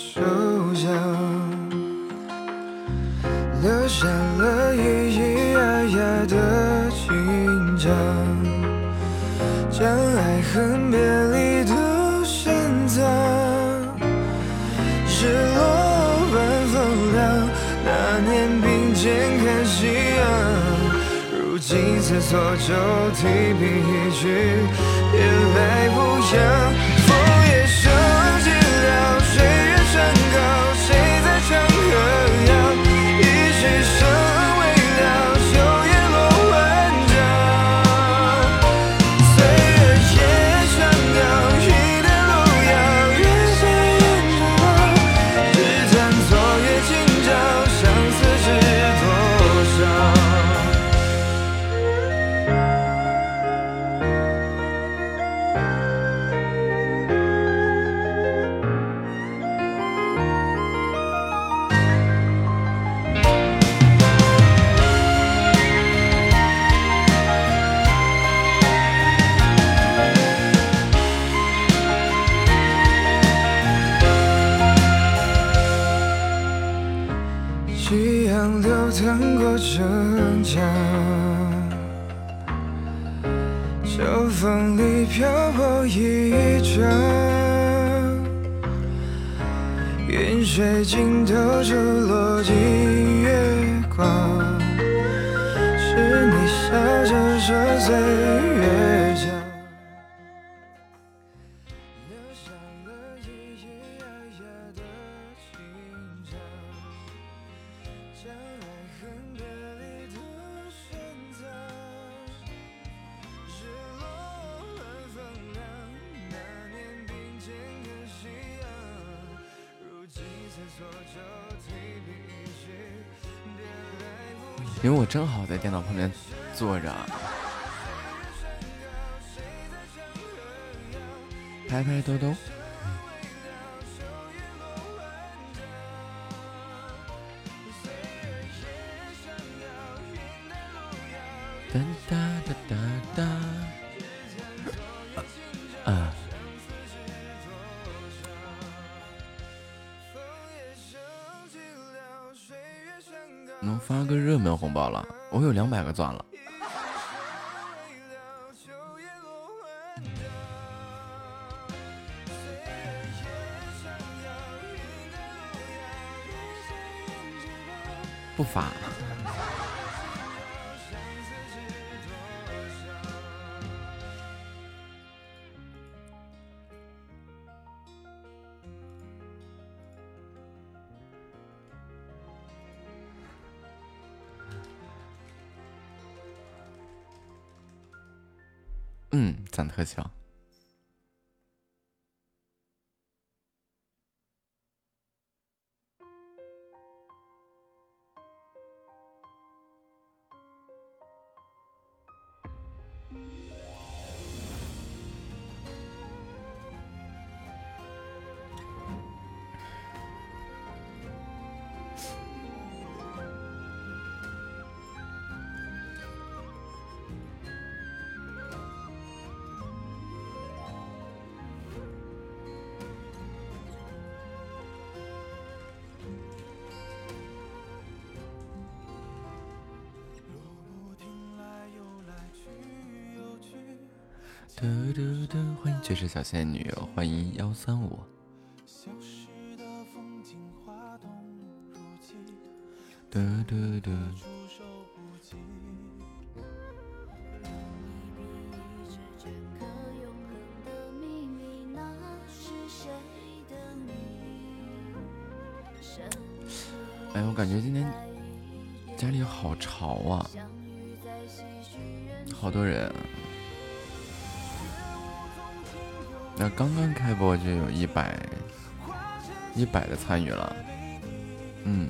手掌，留下了咿咿呀呀的紧张，将爱恨别离都深藏，日落晚风凉，那年并肩看夕阳，如今猜错就提笔一句，别来无恙。镜头出个钻了。攒特效。嘟嘟嘟，欢迎绝世小仙女，欢迎幺三五。嘟嘟嘟，哎，我感觉今天家里好潮啊，好多人。那刚刚开播就有一百一百的参与了，嗯。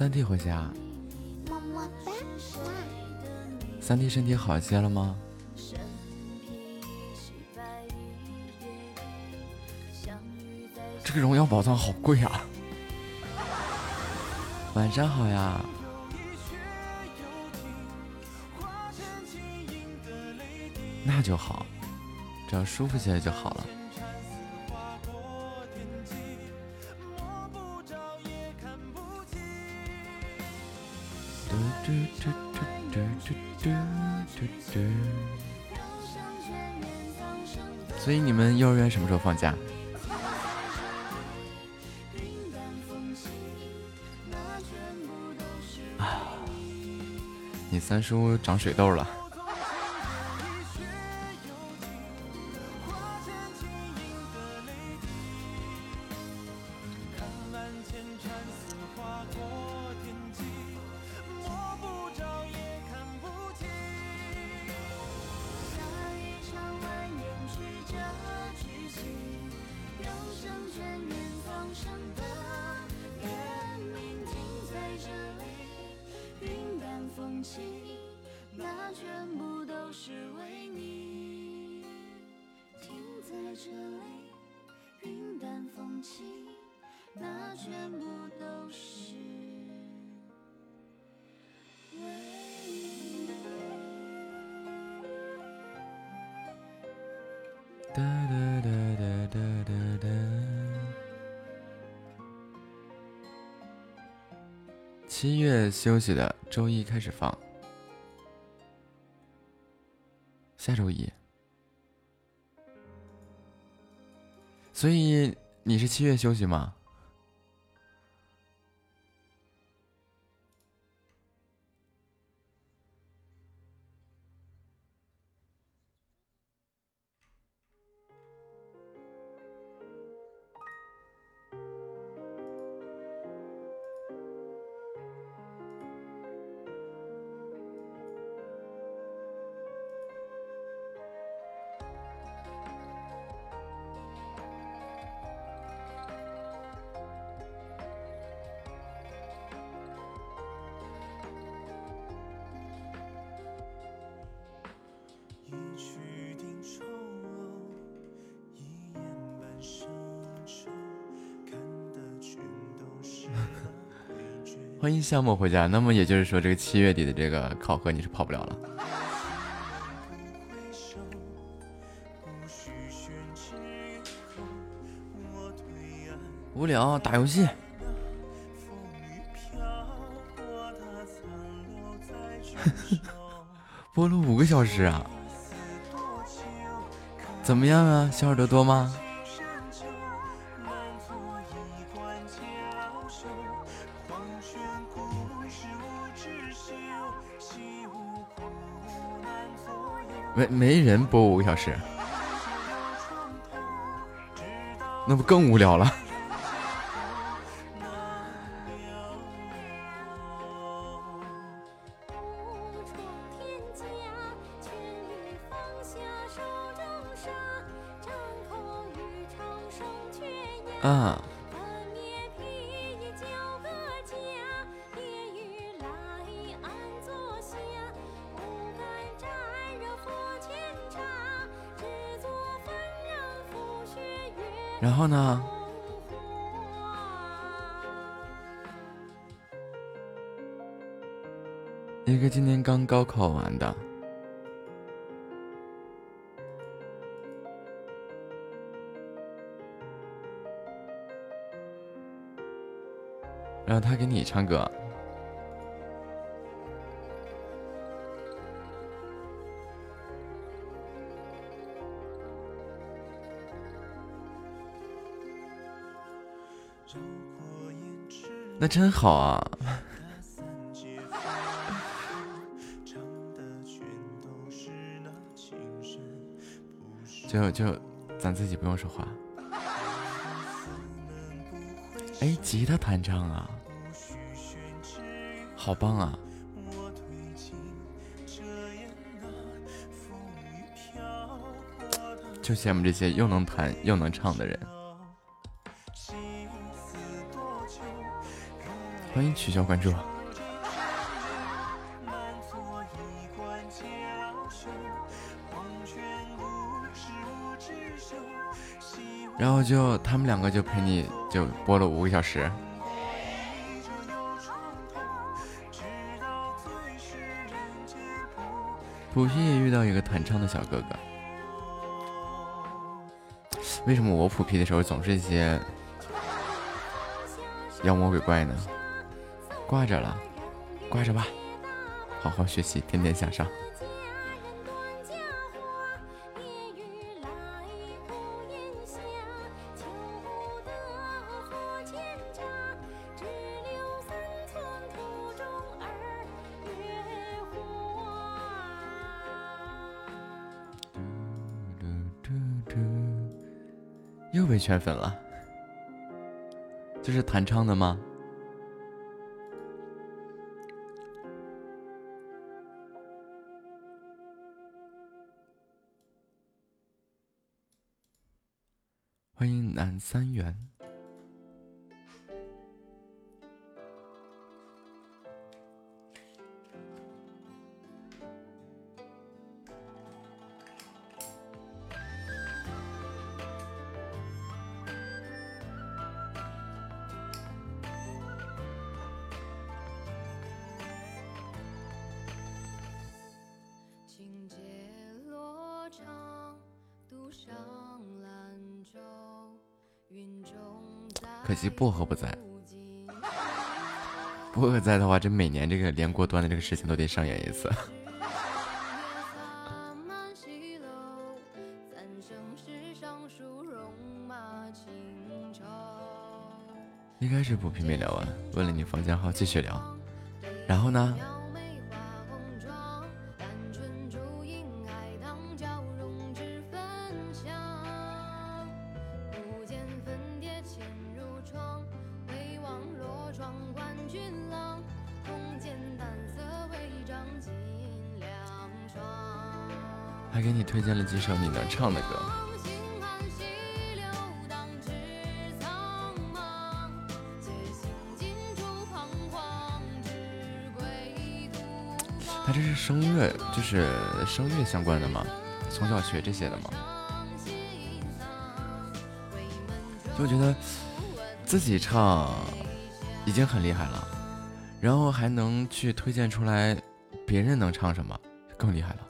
三弟回家。三弟身体好些了吗？这个荣耀宝藏好贵啊！晚上好呀。那就好，只要舒服些就好了。什么时候放假？你三叔长水痘了。休息的周一开始放，下周一，所以你是七月休息吗？欢迎夏末回家。那么也就是说，这个七月底的这个考核你是跑不了了。无聊，打游戏。播了五个小时啊！怎么样啊？小耳朵多吗？没没人播五个小时，那不更无聊了？高考完的，让他给你唱歌。那真好啊！就就咱自己不用说话。哎，吉他弹唱啊，好棒啊！就羡慕这些又能弹又能唱的人。欢迎取消关注。后就他们两个就陪你就播了五个小时。普皮也遇到一个弹唱的小哥哥。为什么我普皮的时候总是一些妖魔鬼怪呢？挂着了，挂着吧，好好学习，天天向上。圈粉了，这是弹唱的吗？欢迎南三元。惜薄荷不在，薄荷在的话，这每年这个连锅端的这个事情都得上演一次。一开始补皮没聊完，问了你房间号，继续聊，然后呢？推荐了几首你能唱的歌。他这是声乐，就是声乐相关的吗？从小学这些的吗？就觉得自己唱已经很厉害了，然后还能去推荐出来别人能唱什么，更厉害了。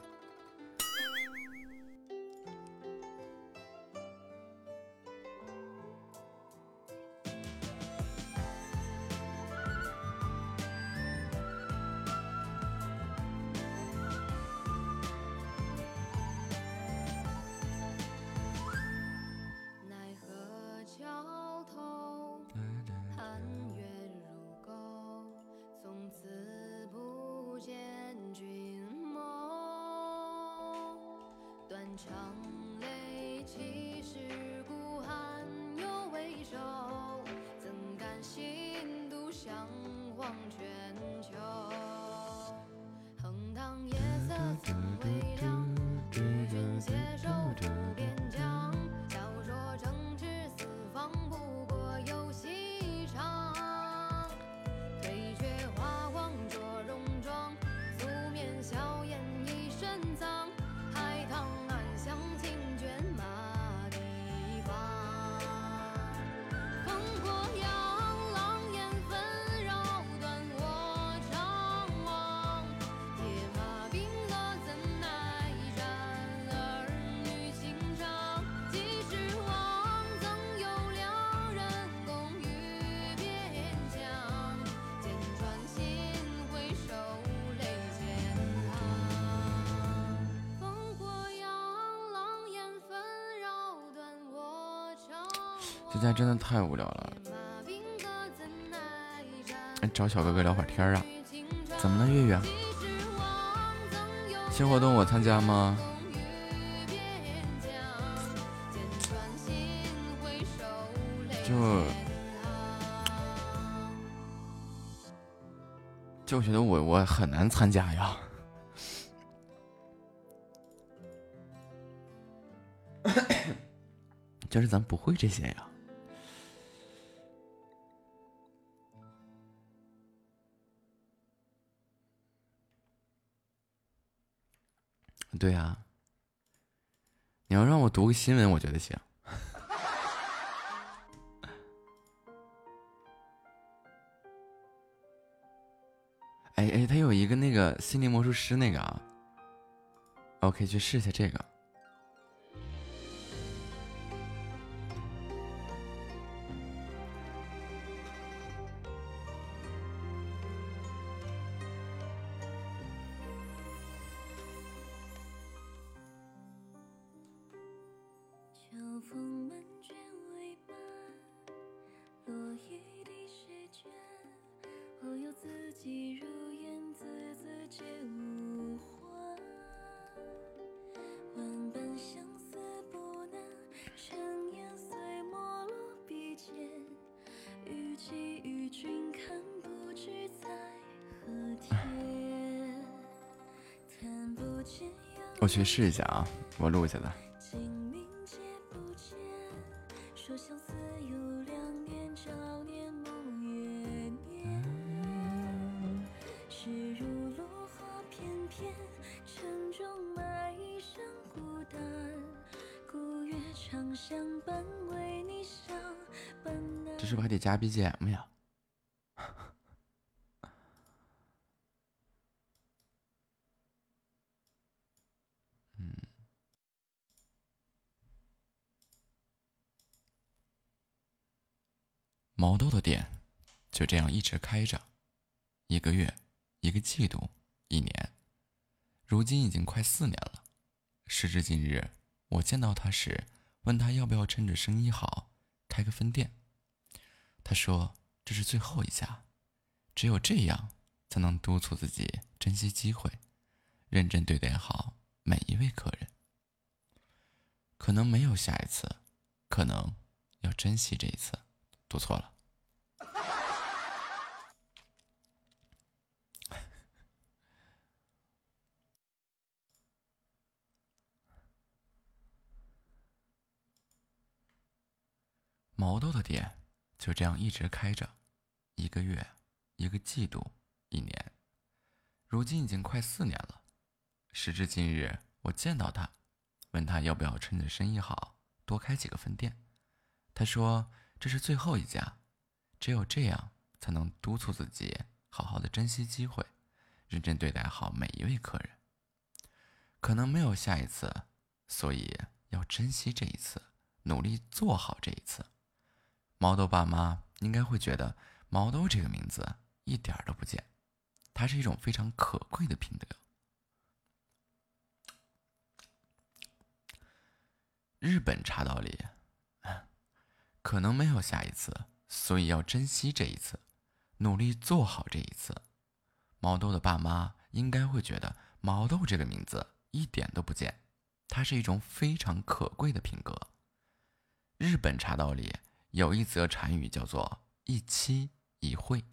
小哥哥聊会儿天啊？怎么了，月月？新活动我参加吗？就 就觉得我我很难参加呀，就是咱不会这些呀。对啊，你要让我读个新闻，我觉得行。哎哎，他有一个那个心灵魔术师那个啊，我可以去试一下这个。去试一下啊，我录一下的。这是不是还得加 BGM 呀？毛豆的店就这样一直开着，一个月，一个季度，一年，如今已经快四年了。时至今日，我见到他时，问他要不要趁着生意好开个分店。他说这是最后一家，只有这样才能督促自己珍惜机会，认真对待好每一位客人。可能没有下一次，可能要珍惜这一次。读错了。毛豆的店就这样一直开着，一个月，一个季度，一年，如今已经快四年了。时至今日，我见到他，问他要不要趁着生意好多开几个分店，他说。这是最后一家，只有这样才能督促自己好好的珍惜机会，认真对待好每一位客人。可能没有下一次，所以要珍惜这一次，努力做好这一次。毛豆爸妈应该会觉得毛豆这个名字一点都不贱，它是一种非常可贵的品德。日本茶道里。可能没有下一次，所以要珍惜这一次，努力做好这一次。毛豆的爸妈应该会觉得毛豆这个名字一点都不贱，它是一种非常可贵的品格。日本茶道里有一则禅语叫做“一期一会”。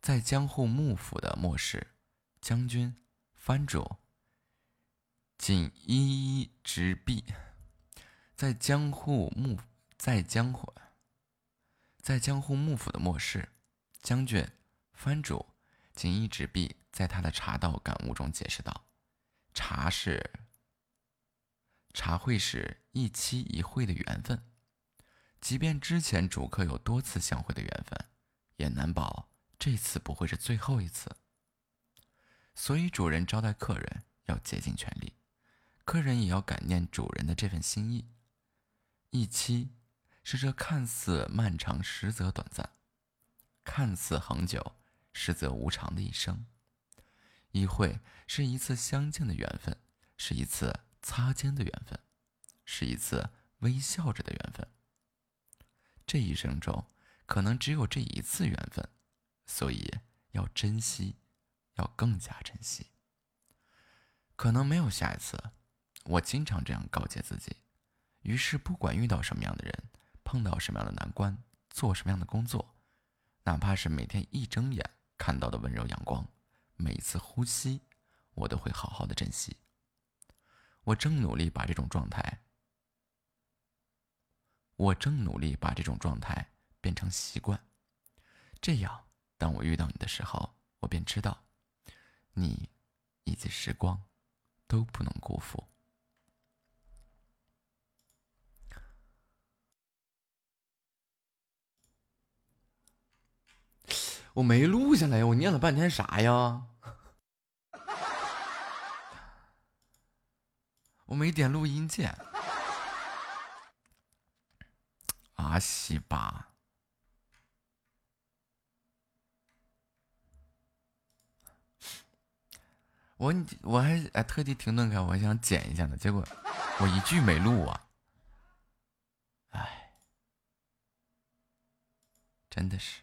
在江户幕府的末世，将军、藩主仅一一执币。在江户幕。在江户，在江户幕府的末世，将军、藩主锦衣直弼在他的茶道感悟中解释道：“茶是茶会是一期一会的缘分，即便之前主客有多次相会的缘分，也难保这次不会是最后一次。所以主人招待客人要竭尽全力，客人也要感念主人的这份心意。一期。”是这看似漫长，实则短暂；看似恒久，实则无常的一生。一会是一次相见的缘分，是一次擦肩的缘分，是一次微笑着的缘分。这一生中，可能只有这一次缘分，所以要珍惜，要更加珍惜。可能没有下一次，我经常这样告诫自己。于是，不管遇到什么样的人。碰到什么样的难关，做什么样的工作，哪怕是每天一睁眼看到的温柔阳光，每一次呼吸，我都会好好的珍惜。我正努力把这种状态，我正努力把这种状态变成习惯，这样，当我遇到你的时候，我便知道，你以及时光都不能辜负。我没录下来，我念了半天啥呀？我没点录音键。阿西吧。我我还哎特地停顿开，我还想剪一下呢，结果我一句没录啊！哎，真的是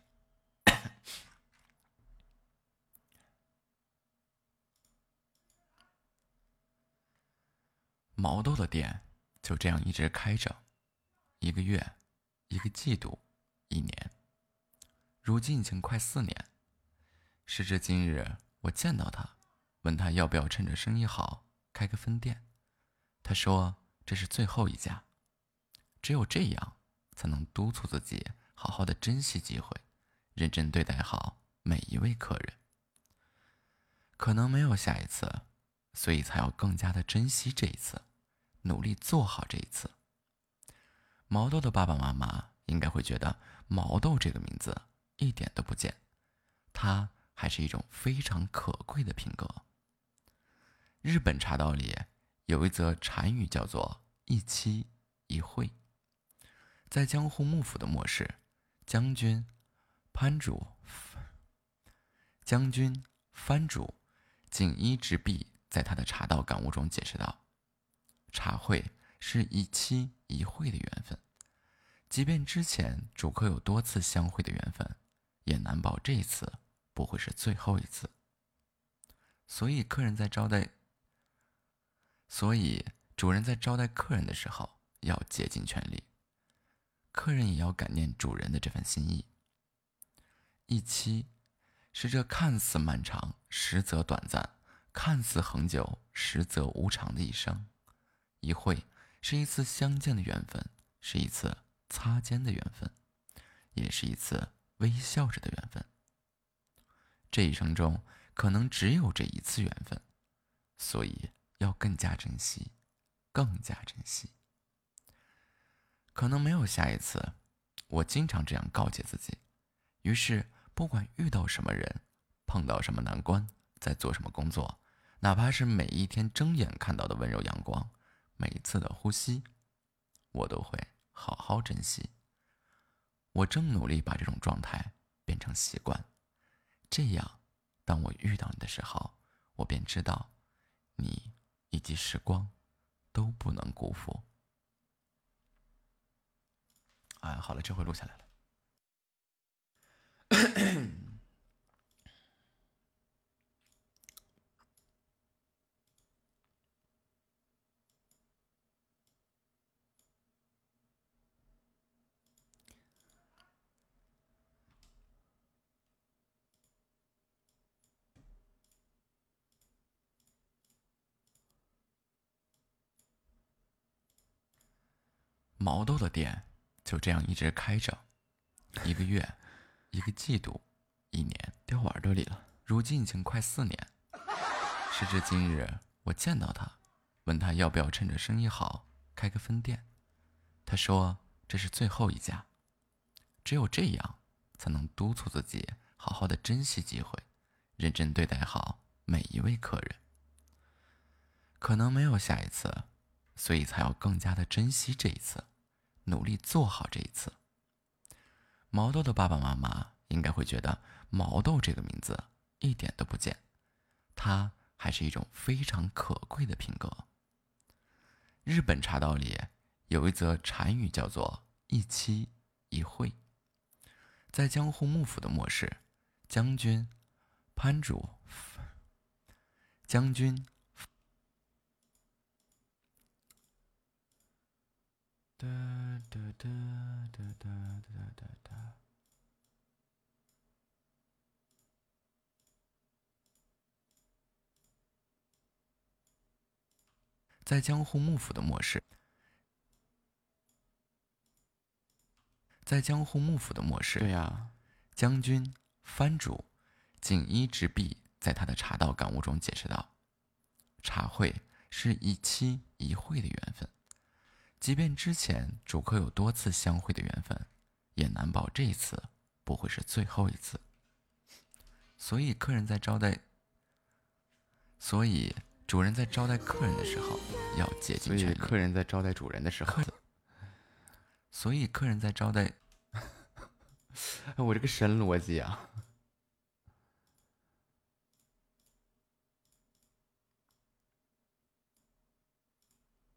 毛豆的店就这样一直开着，一个月，一个季度，一年，如今已经快四年。时至今日，我见到他。问他要不要趁着生意好开个分店，他说这是最后一家，只有这样才能督促自己好好的珍惜机会，认真对待好每一位客人。可能没有下一次，所以才要更加的珍惜这一次，努力做好这一次。毛豆的爸爸妈妈应该会觉得毛豆这个名字一点都不贱，它还是一种非常可贵的品格。日本茶道里有一则禅语，叫做“一期一会”。在江户幕府的末世，将军藩主将军藩主锦衣直弼在他的茶道感悟中解释道：“茶会是一期一会的缘分，即便之前主客有多次相会的缘分，也难保这一次不会是最后一次。所以，客人在招待。”所以，主人在招待客人的时候要竭尽全力，客人也要感念主人的这份心意。一期是这看似漫长，实则短暂；看似恒久，实则无常的一生。一会是一次相见的缘分，是一次擦肩的缘分，也是一次微笑着的缘分。这一生中可能只有这一次缘分，所以。要更加珍惜，更加珍惜。可能没有下一次，我经常这样告诫自己。于是，不管遇到什么人，碰到什么难关，在做什么工作，哪怕是每一天睁眼看到的温柔阳光，每一次的呼吸，我都会好好珍惜。我正努力把这种状态变成习惯，这样，当我遇到你的时候，我便知道，你。以及时光，都不能辜负。哎，好了，这回录下来了。毛豆的店就这样一直开着，一个月，一个季度，一年，掉我耳朵里了。如今已经快四年。时至今日，我见到他，问他要不要趁着生意好开个分店，他说这是最后一家，只有这样才能督促自己好好的珍惜机会，认真对待好每一位客人。可能没有下一次，所以才要更加的珍惜这一次。努力做好这一次。毛豆的爸爸妈妈应该会觉得毛豆这个名字一点都不贱，它还是一种非常可贵的品格。日本茶道里有一则禅语，叫做“一期一会”。在江户幕府的末世，将军藩主将军。哒哒哒哒哒哒哒哒。在江户幕府的末世，在江户幕府的末世，对呀，将军藩主锦衣直弼在他的茶道感悟中解释道：“茶会是一期一会的缘分。即便之前主客有多次相会的缘分，也难保这一次不会是最后一次。所以客人在招待，所以主人在招待客人的时候要竭尽全力。客人在招待主人的时候，所以客人在招待，我这个神逻辑啊！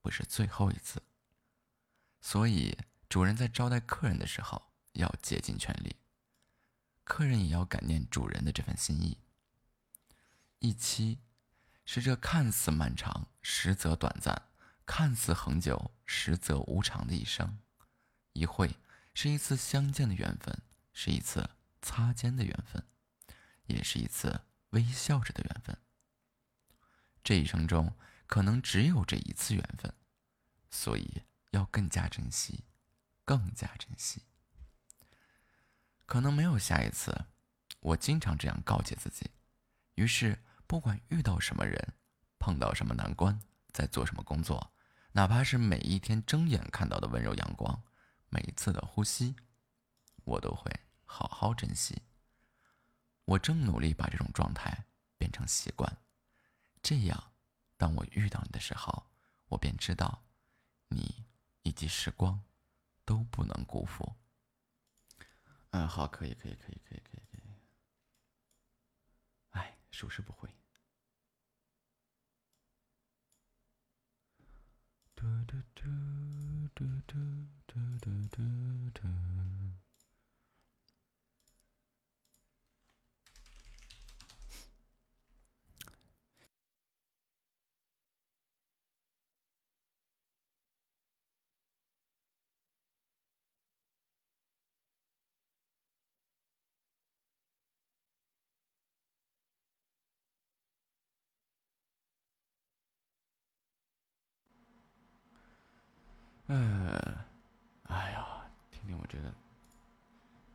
不是最后一次。所以主人在招待客人的时候要竭尽全力。客人也要感念主人的这份心意。一期是这看似漫长，实则短暂；看似恒久，实则无常的一生。一会是一次相见的缘分，是一次擦肩的缘分，也是一次微笑着的缘分。这一生中可能只有这一次缘分，所以要更加珍惜，更加珍惜。可能没有下一次，我经常这样告诫自己。于是，不管遇到什么人，碰到什么难关，在做什么工作，哪怕是每一天睁眼看到的温柔阳光，每一次的呼吸，我都会好好珍惜。我正努力把这种状态变成习惯，这样，当我遇到你的时候，我便知道，你以及时光，都不能辜负。嗯，好，可以，可以，可以，可以，可以，可以。哎，属实不会。嘟嘟嘟嘟嘟嘟嘟嘟嘟。呃，哎呀，听听我这个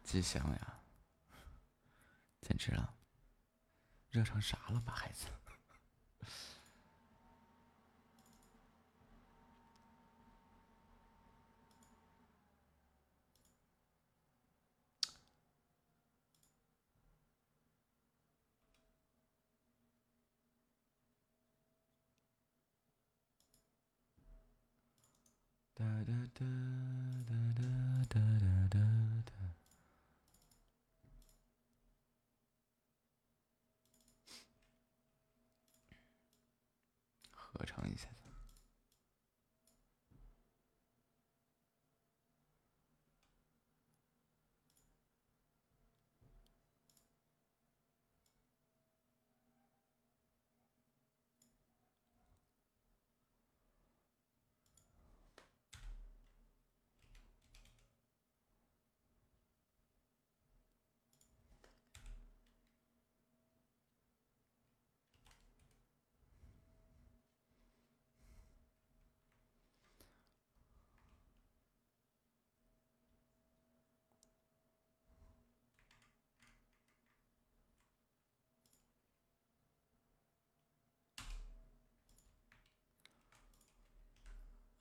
吉祥呀，简直了，热成啥了吧，孩子？哒哒哒哒哒哒哒哒哒，合成一下。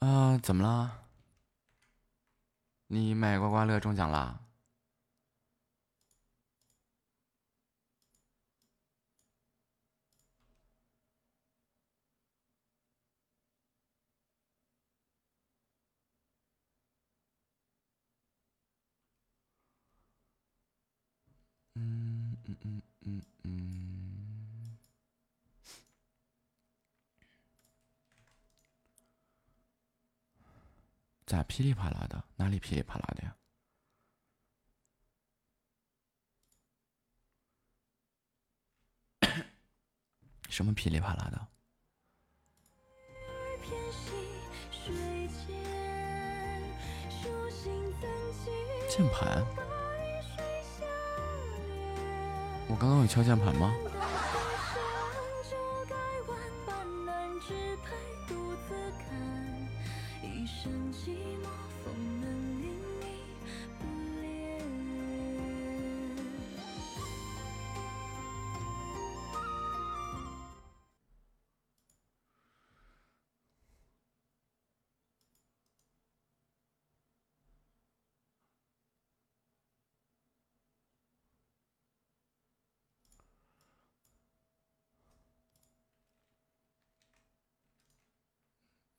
啊，怎么了？你买刮刮乐中奖啦？嗯嗯嗯。咋噼里啪啦的？哪里噼里啪啦的呀？什么噼里啪啦的？键盘？我刚刚有敲键盘吗？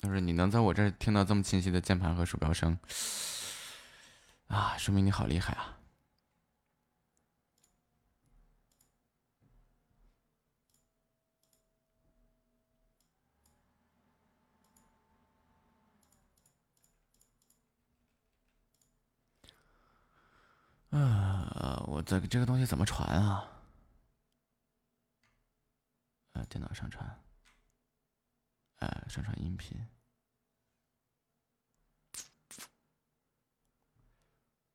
就是你能在我这儿听到这么清晰的键盘和鼠标声，啊，说明你好厉害啊！啊，我这个这个东西怎么传啊？呃，电脑上传，呃，上传音频。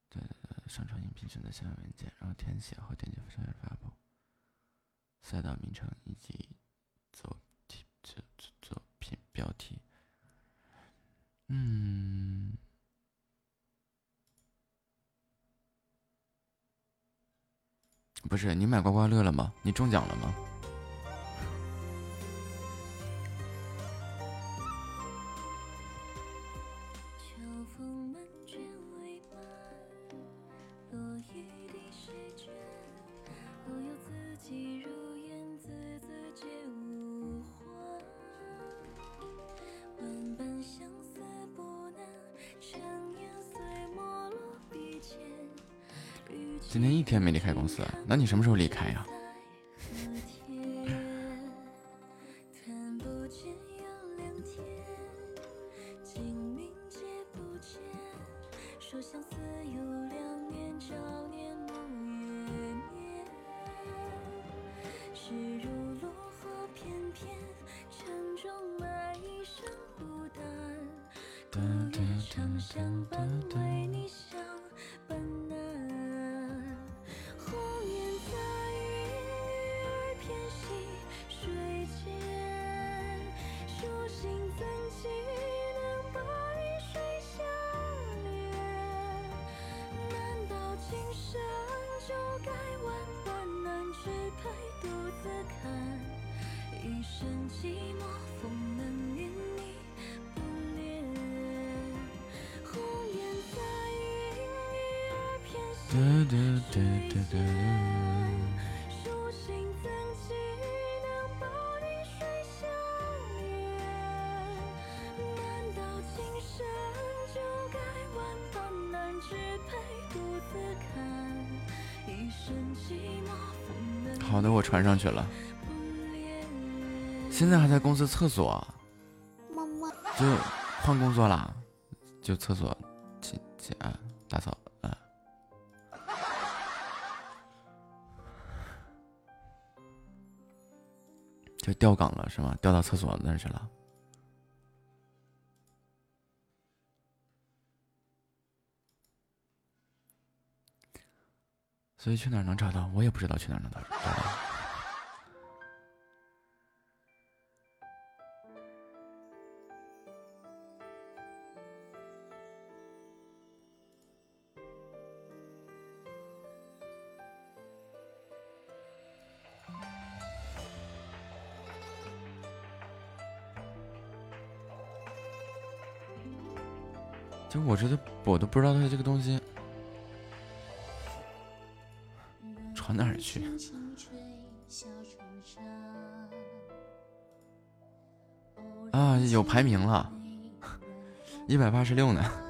对，上传音频选择下面文件，然后填写后点击上面发布。赛道名称以及作题作作品标题。嗯。不是你买刮刮乐了吗？你中奖了吗？那你什么时候离开呀？在还在公司厕所，就换工作啦，就厕所清清啊，打扫啊，就调岗了是吗？调到厕所那去了。所以去哪儿能找到？我也不知道去哪儿能找到。不知道他这个东西传。哪儿去？啊，有排名了，一百八十六呢。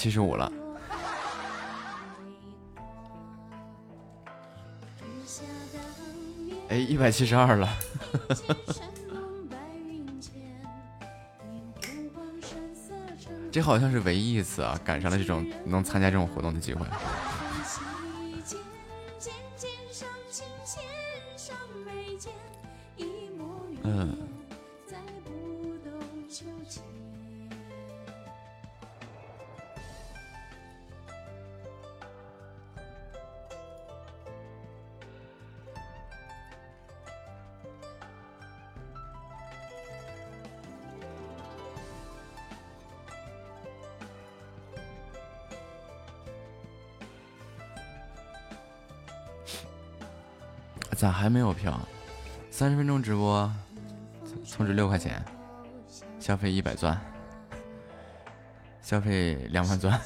七十五了，哎，一百七十二了，这好像是唯一一次啊，赶上了这种能参加这种活动的机会。块钱，消费一百钻，消费两万钻。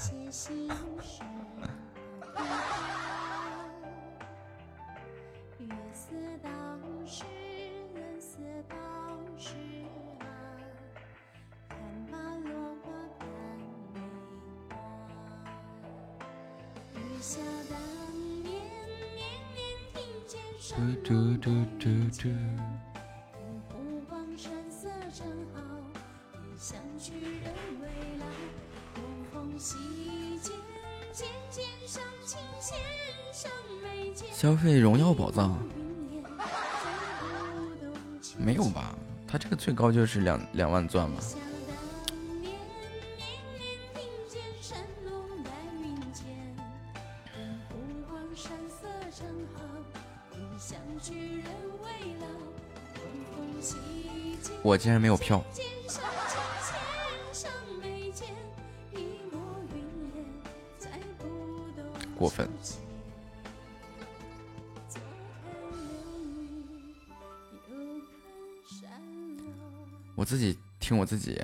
最高就是两两万钻嘛。我竟然没有票，我自己。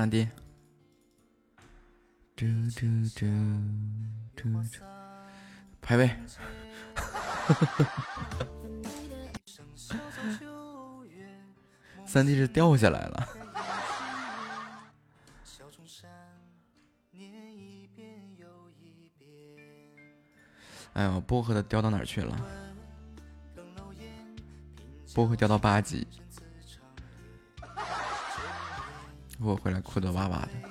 三弟？嘟嘟嘟嘟嘟，排位。三弟是掉下来了。哎呦，薄荷的掉到哪儿去了？薄荷掉到八级。我回来哭的哇哇的。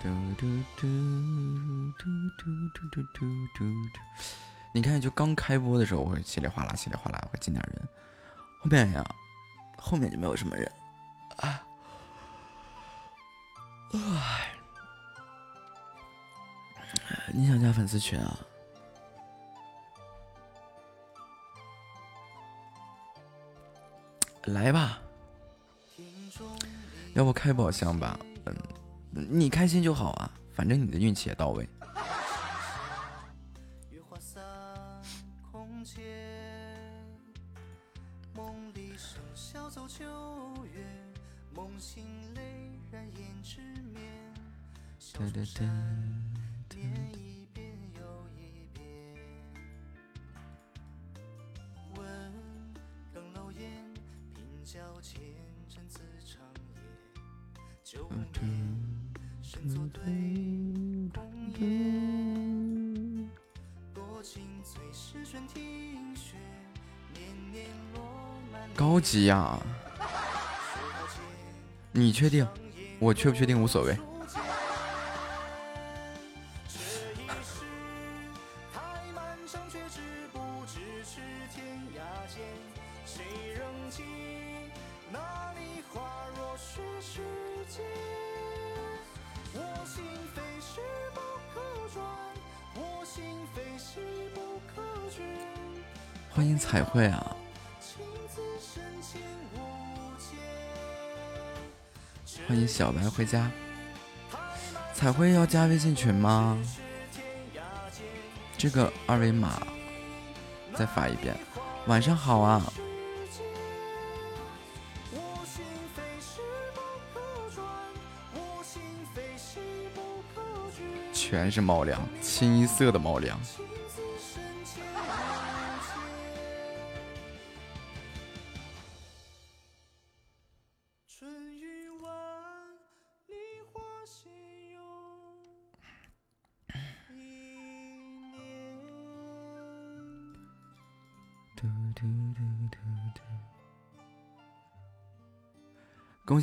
嘟嘟嘟嘟嘟嘟嘟嘟！你看，就刚开播的时候，我会稀里哗啦、稀里哗啦会进点人，后面呀，后面就没有什么人。啊！哎，你想加粉丝群啊？来吧，要不开宝箱吧？嗯。你开心就好啊，反正你的运气也到位。急呀！你确定？我确不确定无所谓。回家。彩绘要加微信群吗？这个二维码再发一遍。晚上好啊！全是猫粮，清一色的猫粮。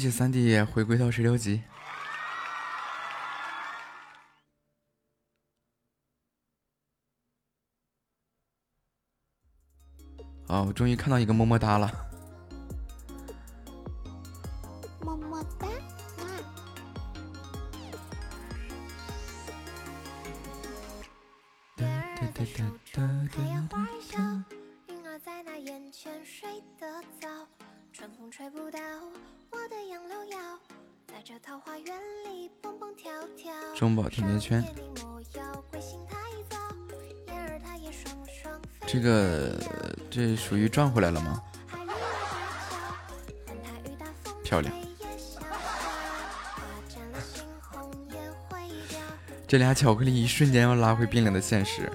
三弟回归到十六级！哦，我终于看到一个么么哒了！属于赚回来了吗？漂亮，这俩巧克力一瞬间要拉回冰冷的现实。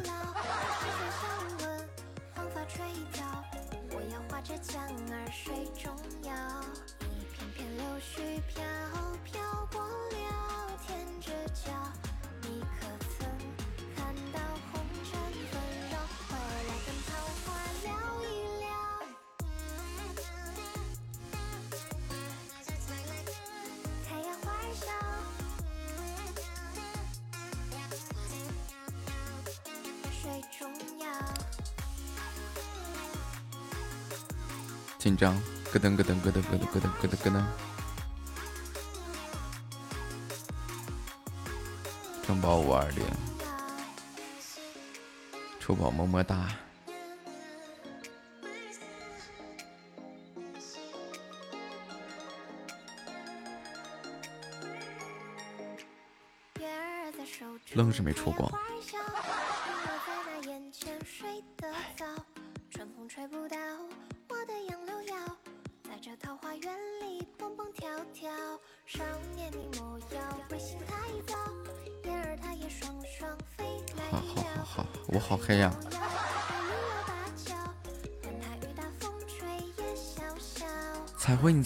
咯噔咯噔咯噔咯噔咯噔咯噔咯噔。中宝五二零，初宝么么哒。愣是没出光。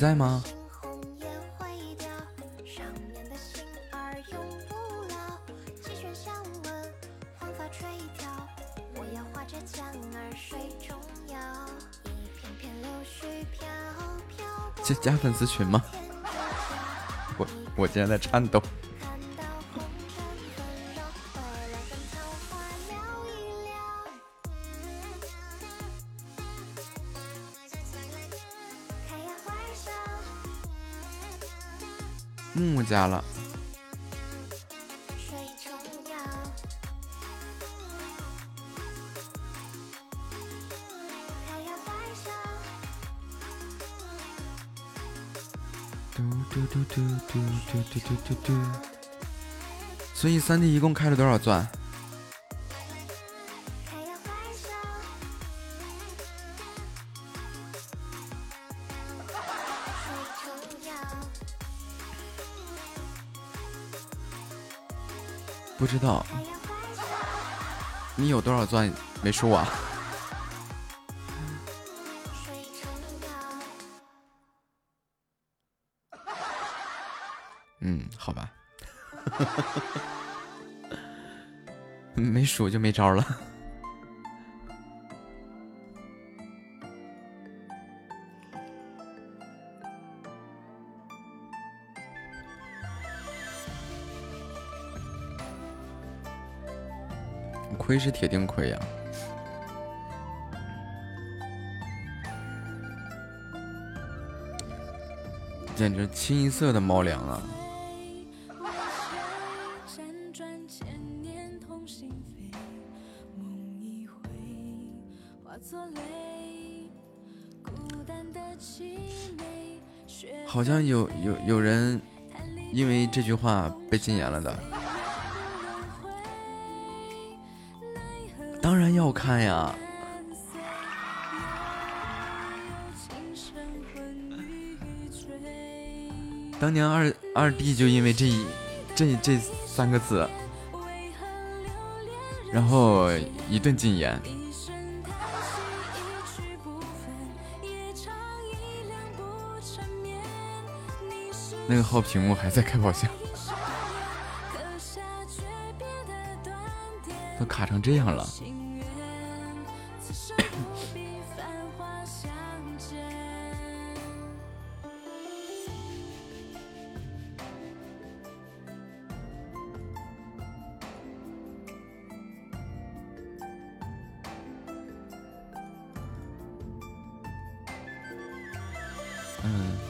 在吗？加加粉丝群吗？我我竟然在颤抖。加了，嘟嘟嘟嘟嘟嘟嘟嘟嘟。所以三弟一共开了多少钻？不知道，你有多少钻没输啊？嗯，好吧，没数就没招了。亏是铁定亏呀！简直清一色的猫粮啊！好像有有有人因为这句话被禁言了的。当然要看呀。当年二二弟就因为这这这三个字，然后一顿禁言。那个号屏幕还在开宝箱，都卡成这样了。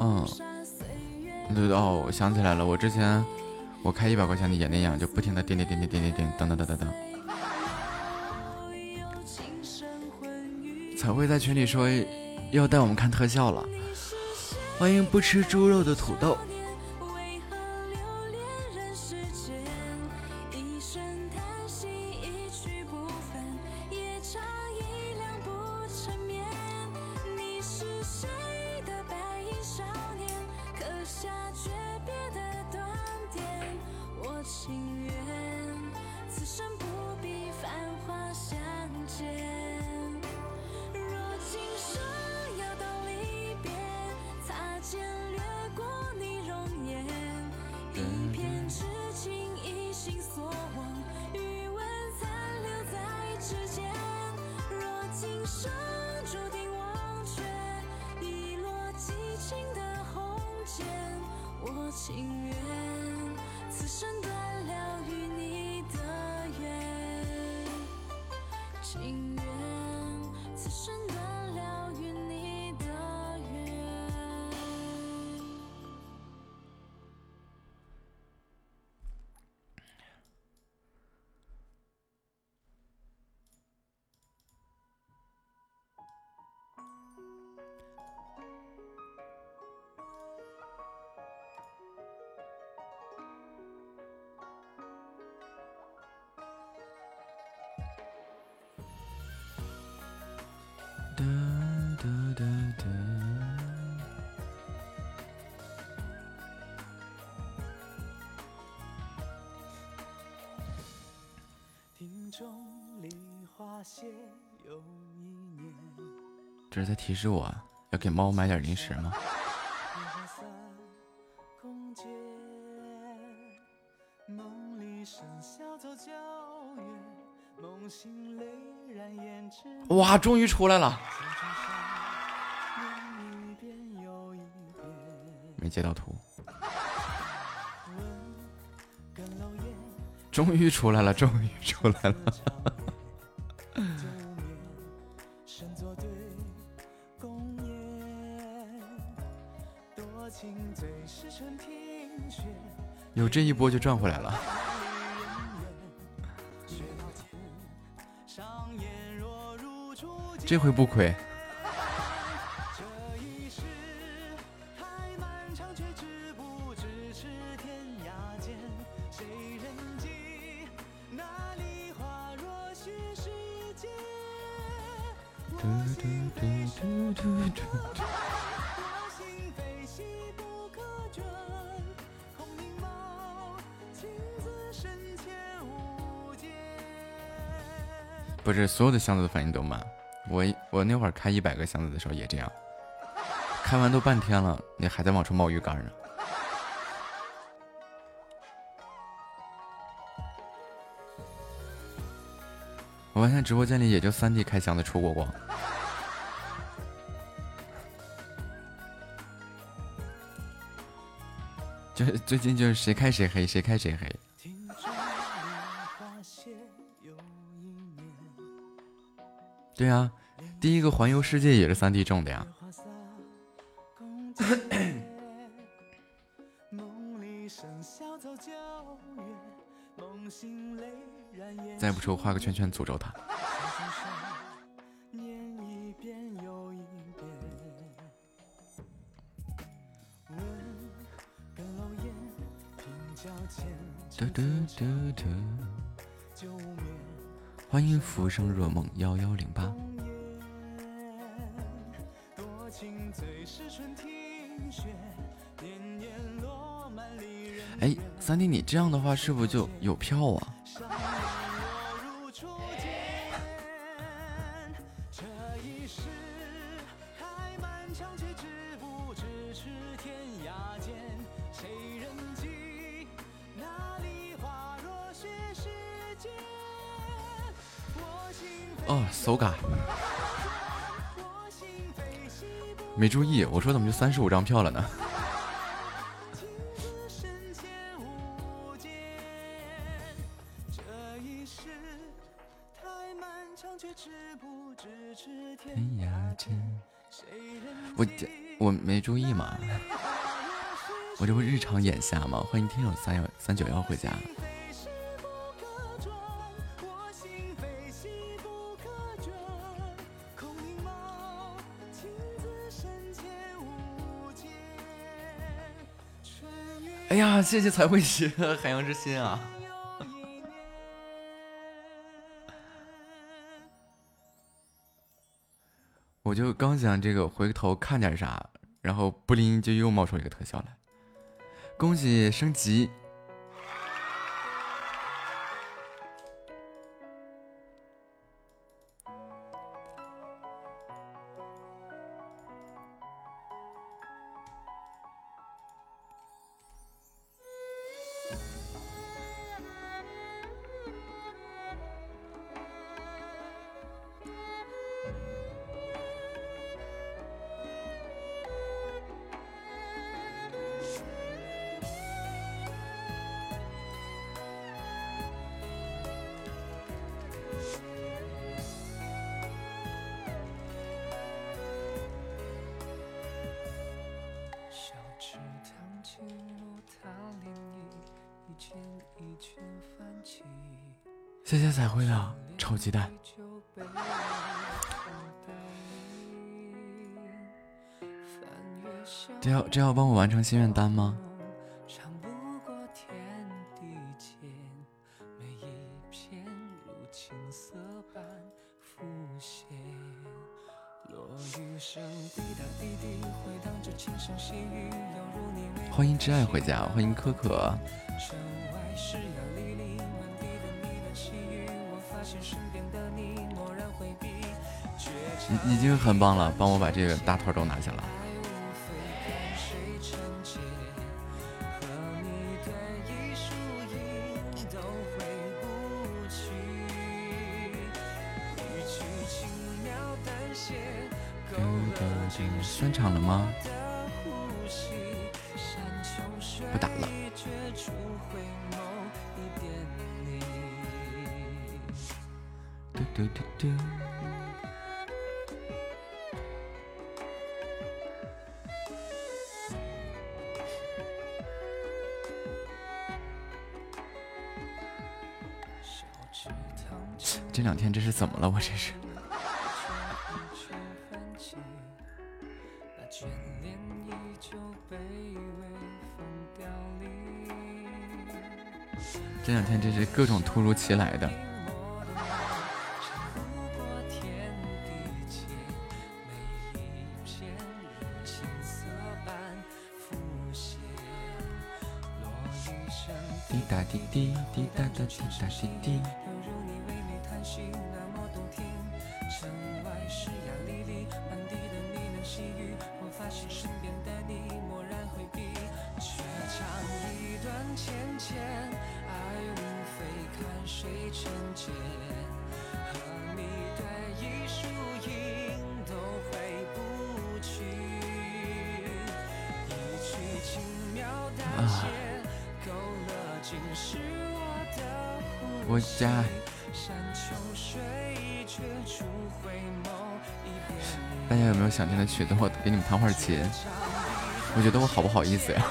嗯，对哦，我想起来了，我之前我开一百块钱的也那样，就不停的点点点点点点点，等等等等等。彩绘在群里说要带我们看特效了，欢迎不吃猪肉的土豆。是我要给猫买点零食吗？哇，终于出来了！没截到图。终于出来了，终于出来了。这一波就赚回来了，这回不亏。箱子的反应都慢，我我那会儿开一百个箱子的时候也这样，开完都半天了，你还在往出冒鱼竿呢。我发现直播间里也就三弟开箱子出过光，就是最近就是谁开谁黑，谁开谁黑。对啊，第一个环游世界也是三 D 种的呀。再不出，画个圈圈诅咒他。嘟嘟嘟嘟。欢迎浮生若梦幺幺零八。哎，三弟，你这样的话是不是就有票啊？注意，我说怎么就三十五张票了呢？我我没注意嘛，我这不日常眼瞎吗？欢迎听友三幺三九幺回家。谢谢才会写海洋之心啊！我就刚想这个回头看点啥，然后布灵就又冒出一个特效来，恭喜升级。心愿单吗？欢迎挚爱回家，欢迎可可。已经很棒了，帮我把这个大套都拿下了。这两天这是怎么了？我这是。这两天真是各种突如其来的。给你们弹会儿琴。我觉得我好不好意思呀？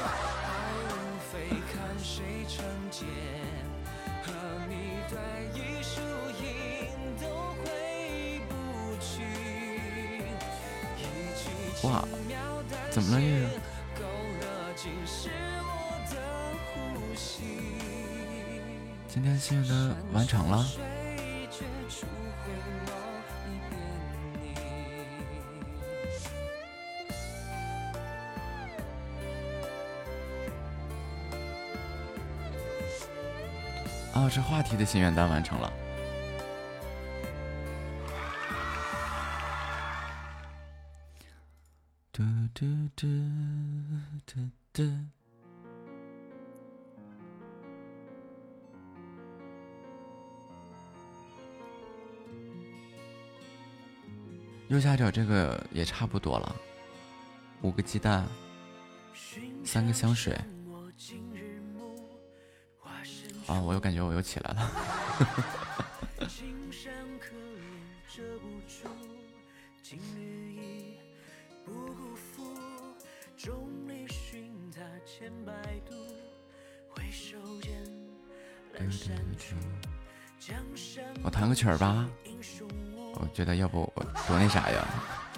心愿单完成了。嘟嘟嘟嘟嘟。右下角这个也差不多了，五个鸡蛋，三个香水。啊！我又感觉我又起来了。我弹个曲儿吧，我觉得要不我多那啥呀。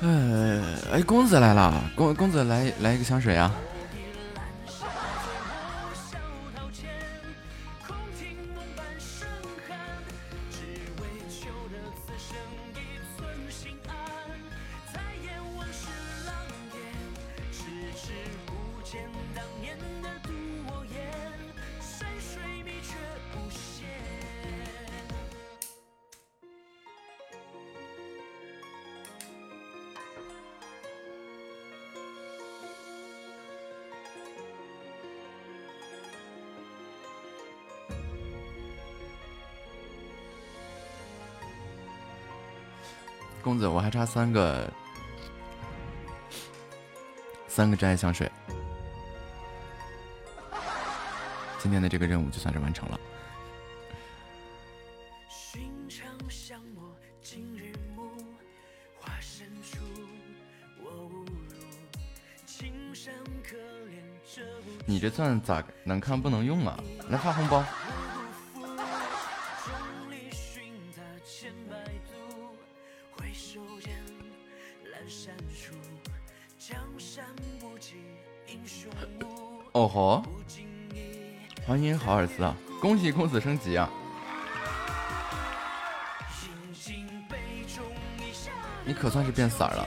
哎哎，公子来了，公公子来来一个香水啊！差三个，三个真爱香水，今天的这个任务就算是完成了。你这钻咋能看不能用啊？来发红包。豪尔斯啊！恭喜公子升级啊！你可算是变色了。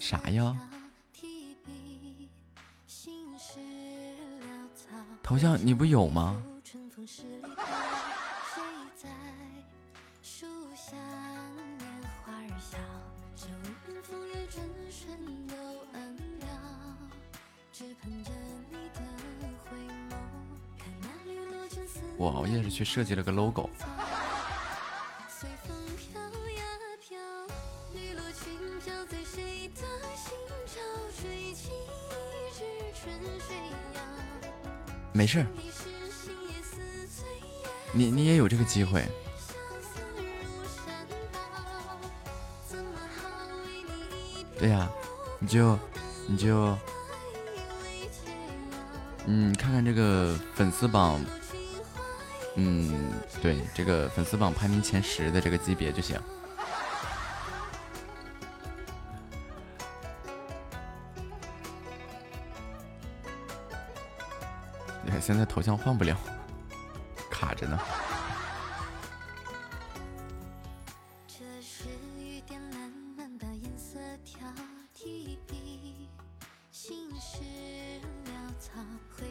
啥呀？头像你不有吗？去设计了个 logo。没事，你你也有这个机会。对呀，你就你就嗯，看看这个粉丝榜。嗯，对，这个粉丝榜排名前十的这个级别就行。现在头像换不了，卡着呢。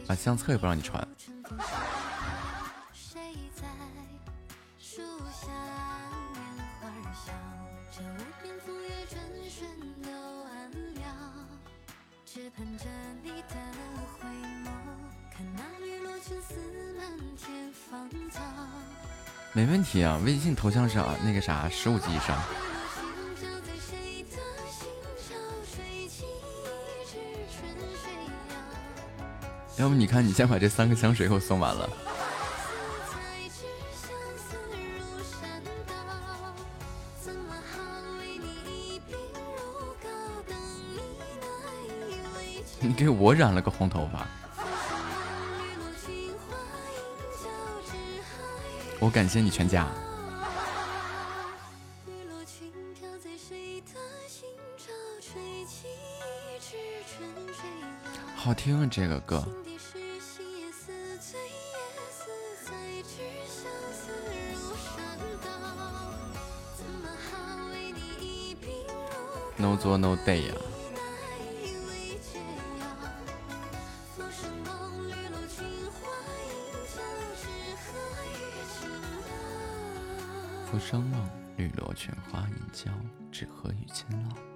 啊，相册也不让你传。啊，微信头像是啊那个啥十五级以上。要不你看，你先把这三个香水给我送完了。你给我染了个红头发。我感谢你全家。好听啊，这个歌。No 做 No day 呀。浮生梦，绿萝裙花饮娇，只合与卿老。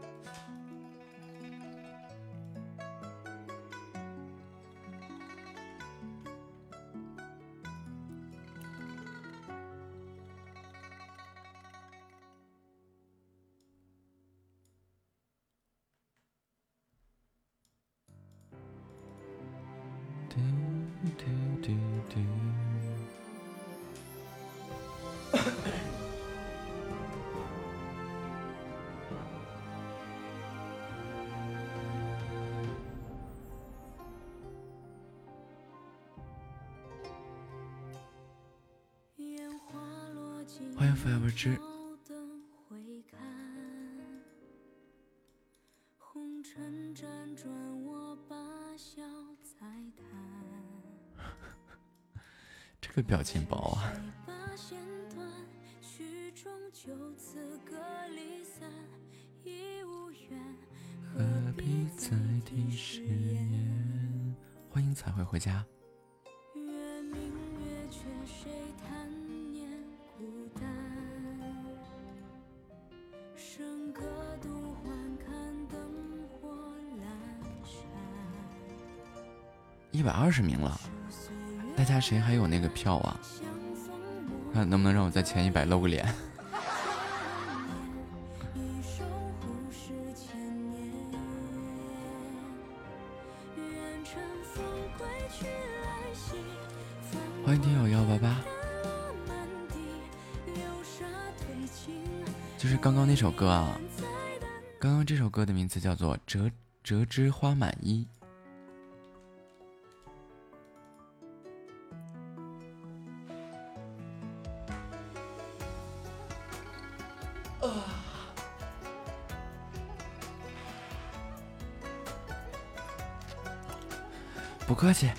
表情包啊！何必再提誓言？欢迎彩绘回家。一百二十名了，谁还有那个票啊？看能不能让我在前一百露个脸。欢迎听友幺八八，就是刚刚那首歌啊，刚刚这首歌的名字叫做《折折枝花满衣》。客气。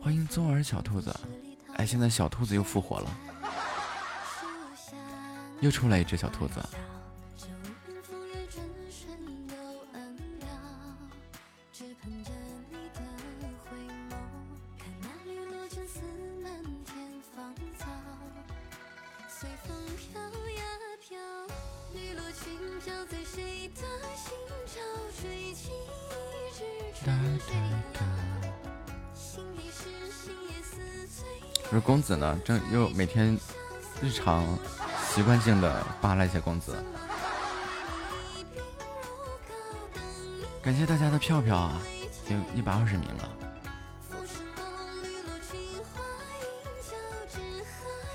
欢迎宗儿小兔子，哎，现在小兔子又复活了，又出来一只小兔子。公子呢，正又每天日常习惯性的扒拉一些公子。感谢大家的票票啊，已经一百二十名了。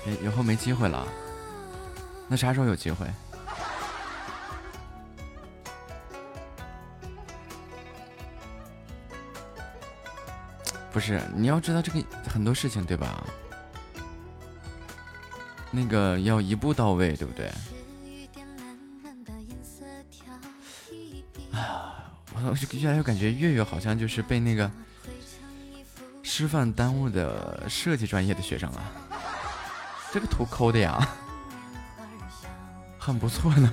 以以后没机会了，那啥时候有机会？不是，你要知道这个很多事情，对吧？那个要一步到位，对不对？啊，我越来越感觉月月好像就是被那个师范耽误的设计专业的学生啊。这个图抠的呀，很不错呢。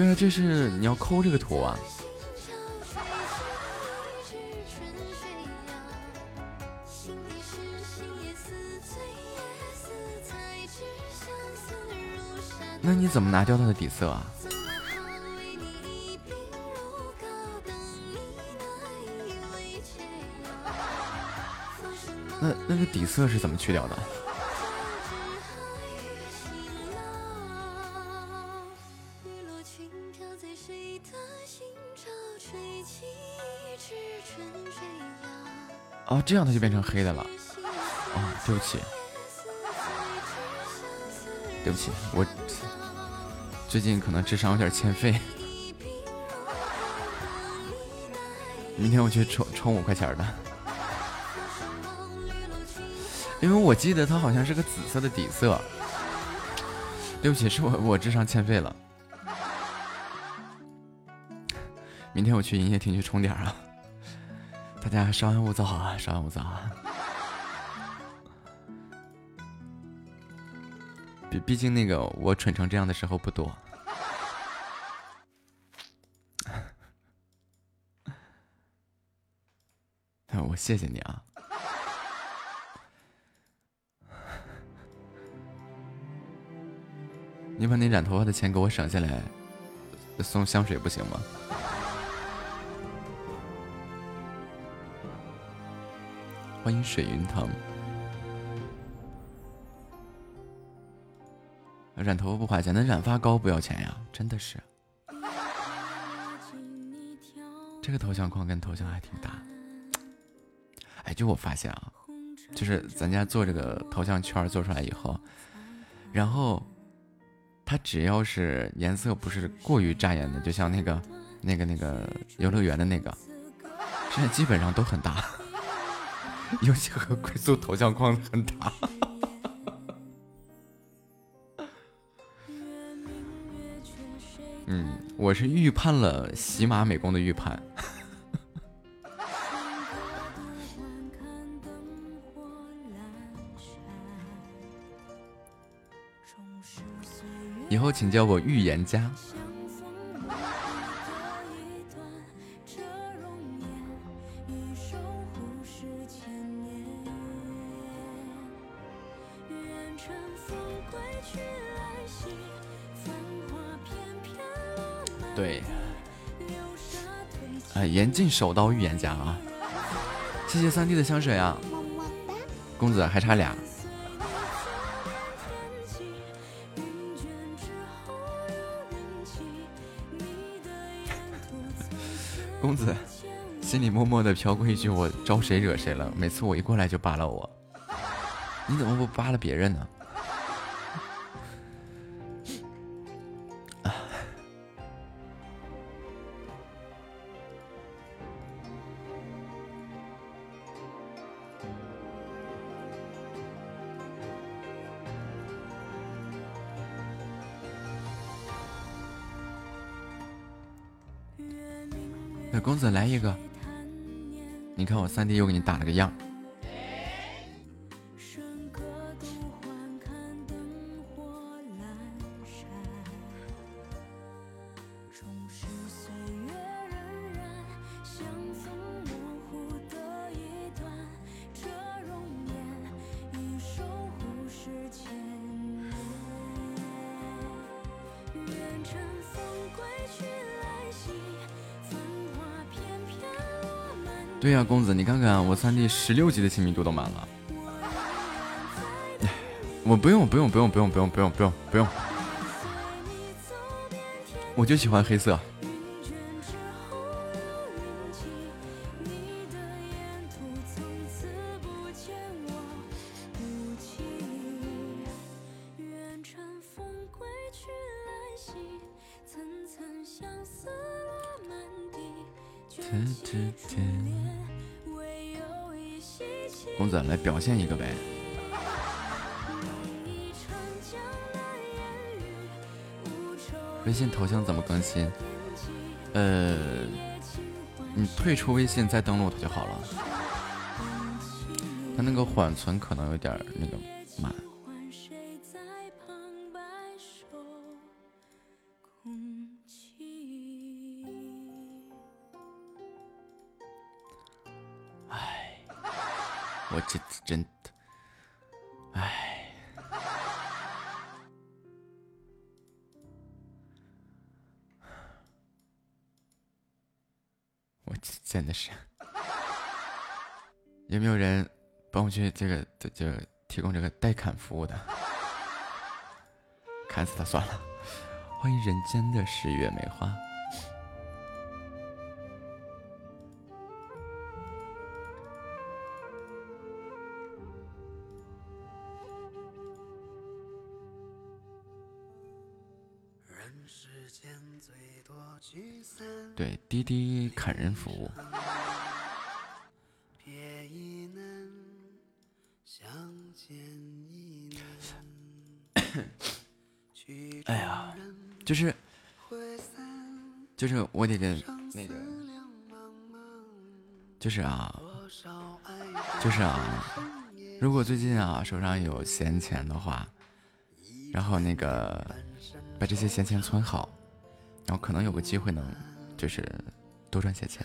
对啊，这是你要抠这个图啊。那你怎么拿掉它的底色啊？那那个底色是怎么去掉的？哦，这样它就变成黑的了。哦，对不起，对不起，我最近可能智商有点欠费。明天我去充充五块钱的，因为我记得它好像是个紫色的底色。对不起，是我我智商欠费了。明天我去营业厅去充点啊！大家稍安勿躁啊，稍安勿躁啊！毕毕竟那个我蠢成这样的时候不多。我谢谢你啊！你把那染头发的钱给我省下来，送香水不行吗？欢迎水云腾。染头发不花钱，那染发膏不要钱呀？真的是。这个头像框跟头像还挺搭。哎，就我发现啊，就是咱家做这个头像圈做出来以后，然后它只要是颜色不是过于扎眼的，就像那个、那个、那个游乐园的那个，现在基本上都很大，尤其和贵族头像框很大。嗯，我是预判了喜马美工的预判。以后请叫我预言家。哎，严禁手刀预言家啊！谢谢三弟的香水啊，公子还差俩。公子心里默默的飘过一句：“我招谁惹谁了？”每次我一过来就扒拉我，你怎么不扒拉别人呢？三弟又给你打了个样。对呀公子你看看我三弟十六级的亲密度都满了。我不用不用不用不用不用不用不用不用。我就喜欢黑色。信？呃，你退出微信再登录它就好了。它那个缓存可能有点那个也是。有没有人帮我去这个这这提供这个代砍服务的？砍死他算了，欢迎人间的十月梅花。对，滴滴砍人服务。就是，就是我得跟那个，就是啊，就是啊，如果最近啊手上有闲钱的话，然后那个把这些闲钱存好，然后可能有个机会能。就是多赚些钱。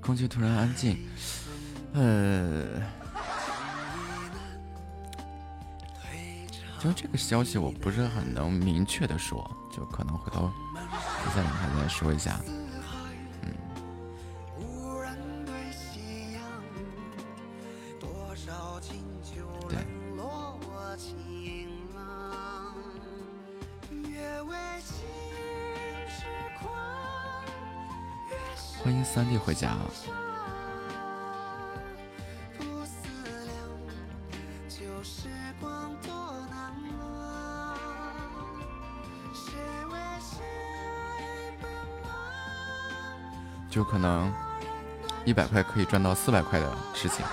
空气突然安静，呃，就这个消息我不是很能明确的说，就可能回头再跟大家说一下。三弟回家。就可能一百块可以赚到四百块的事情。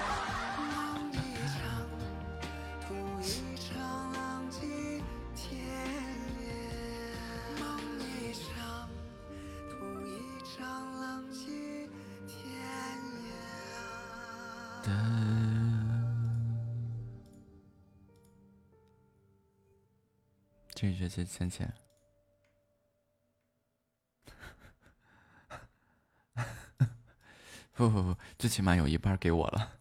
钱钱，不不不，最起码有一半给我了，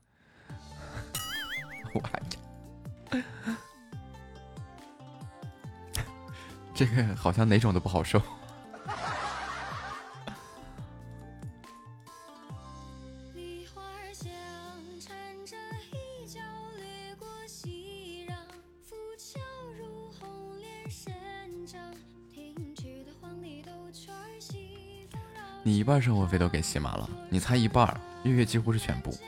我还这个好像哪种都不好受。生活费都给喜马了，你才一半，月月几乎是全部。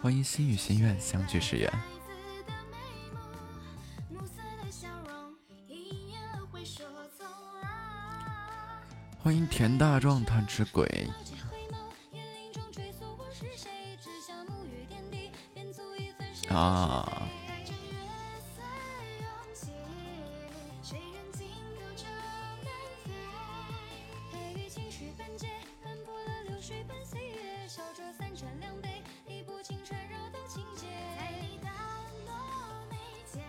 欢迎心与心愿相聚时缘，欢迎田大壮贪吃鬼。啊，谁人这，青，斑驳了流水般岁月，三盏两杯，理不清缠绕的情结。你淡漠眉间，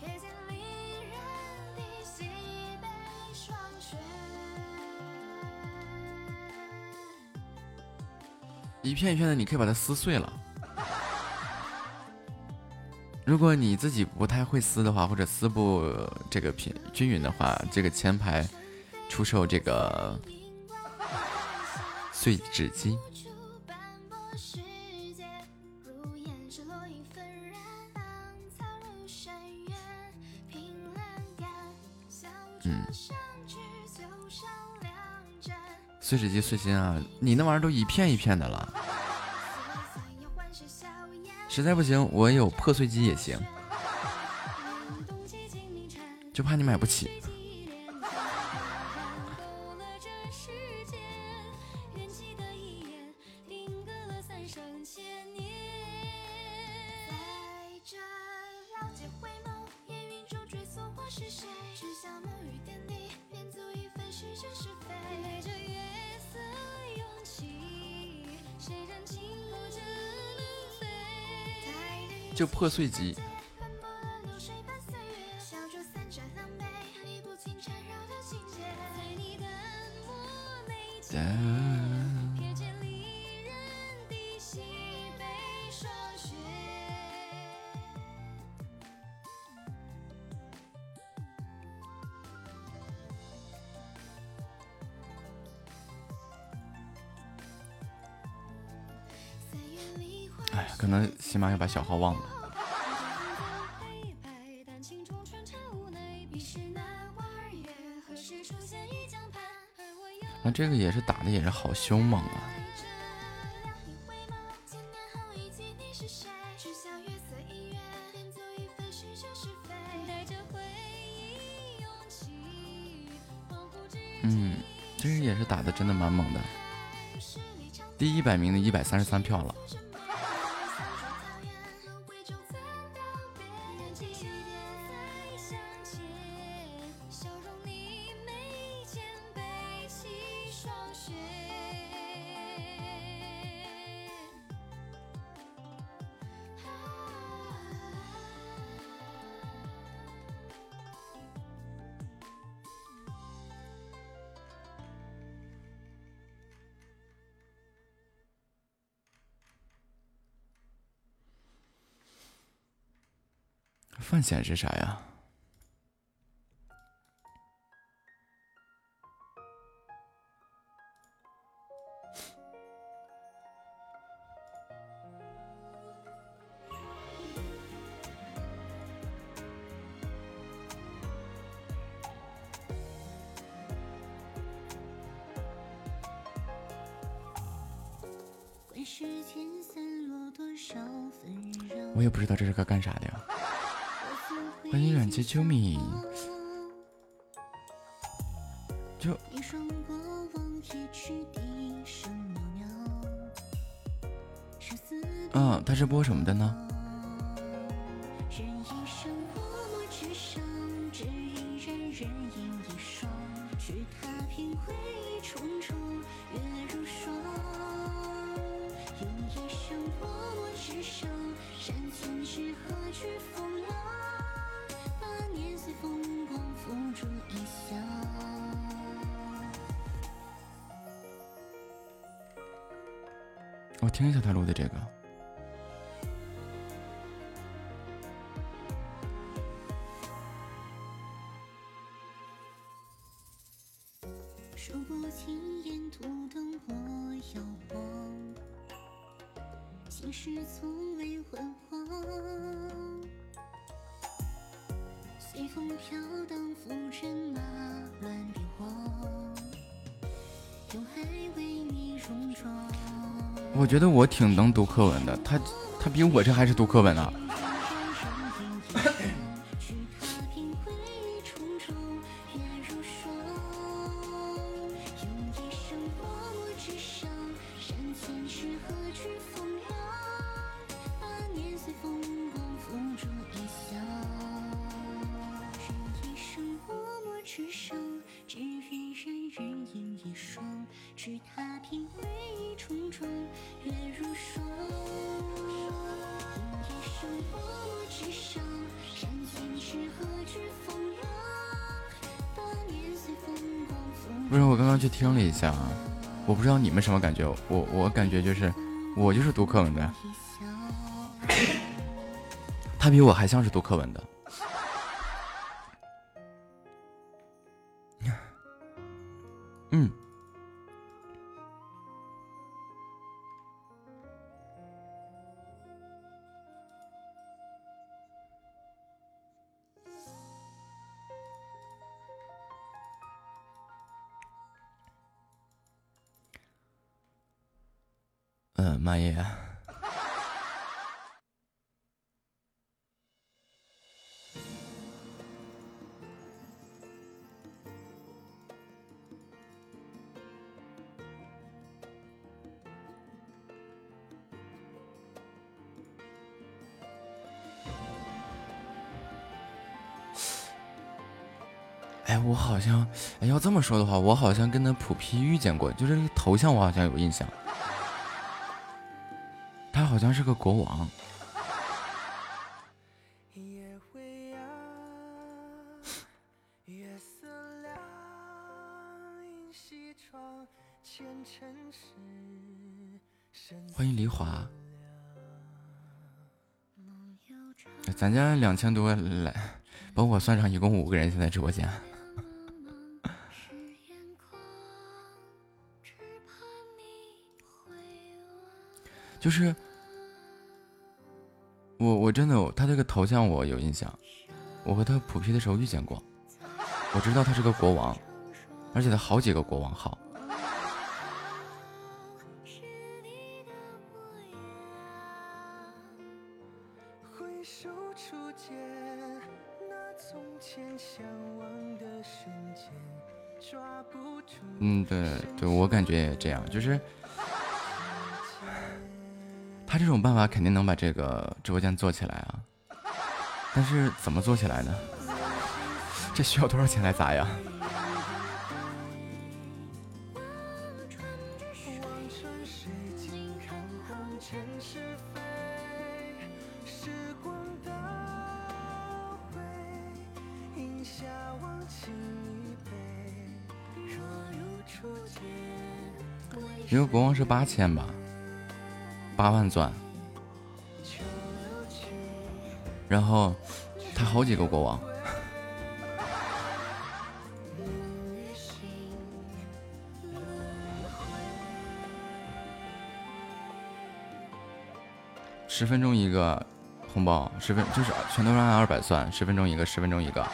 瞥见离人的喜悲霜雪，一片一片的，你可以把它撕碎了。如果你自己不太会撕的话，或者撕不这个平均匀的话，这个前排出售这个碎纸机。嗯，碎纸机碎心啊！你那玩意儿都一片一片的了，实在不行我有破碎机也行，就怕你买不起。碎机。哎呀，可能起码要把小号忘了。这个也是打的也是好凶猛啊！嗯，这个也是打的真的蛮猛的，第一百名的一百三十三票了。显示啥呀？啾咪，觉得我挺能读课文的，他他比我这还是读课文呢。下啊，我不知道你们什么感觉，我我感觉就是我就是读课文的，他比我还像是读课文的。嗯。妈耶！哎，我好像，哎，要这么说的话，我好像跟那普皮遇见过，就是头像，我好像有印象。好像是个国王。欢迎黎华，咱家两千多来，把我算上，一共五个人，现在直播间。就是，我我真的他这个头像我有印象，我和他普 P 的时候遇见过，我知道他是个国王，而且他好几个国王号。嗯，对对，我感觉也这样，就是。他这种办法肯定能把这个直播间做起来啊，但是怎么做起来呢？这需要多少钱来砸呀？一个国王是八千吧？八万钻，然后他好几个国王，十分钟一个红包，十分就是全都按二百算，十分钟一个，十分钟一个，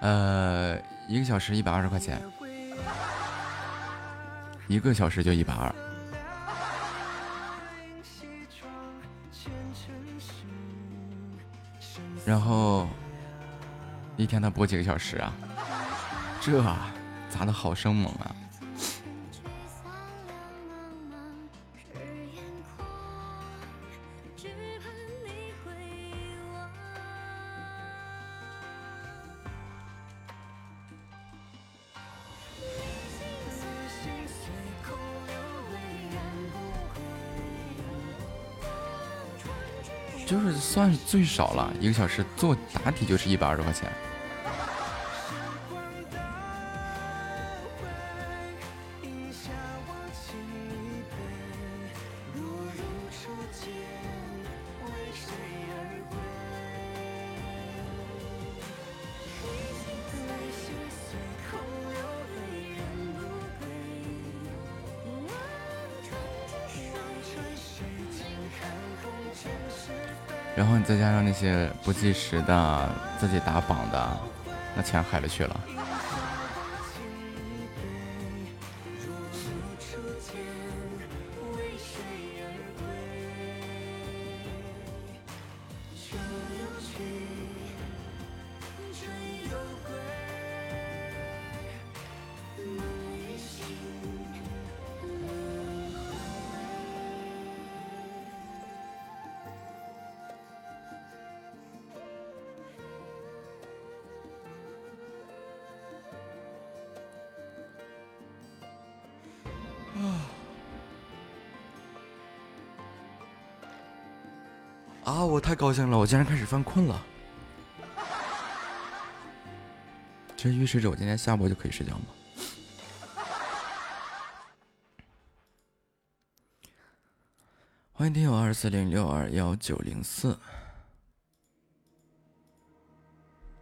呃，一个小时一百二十块钱，一个小时就一百二。然后一天他播几个小时啊？这砸的好生猛啊！最少了，一个小时做打底就是一百二十块钱。然后你再加上那些不计时的，自己打榜的，那钱海了去了。兴了，我竟然开始犯困了。这预示着我今天下播就可以睡觉吗？欢迎听友二四零六二幺九零四，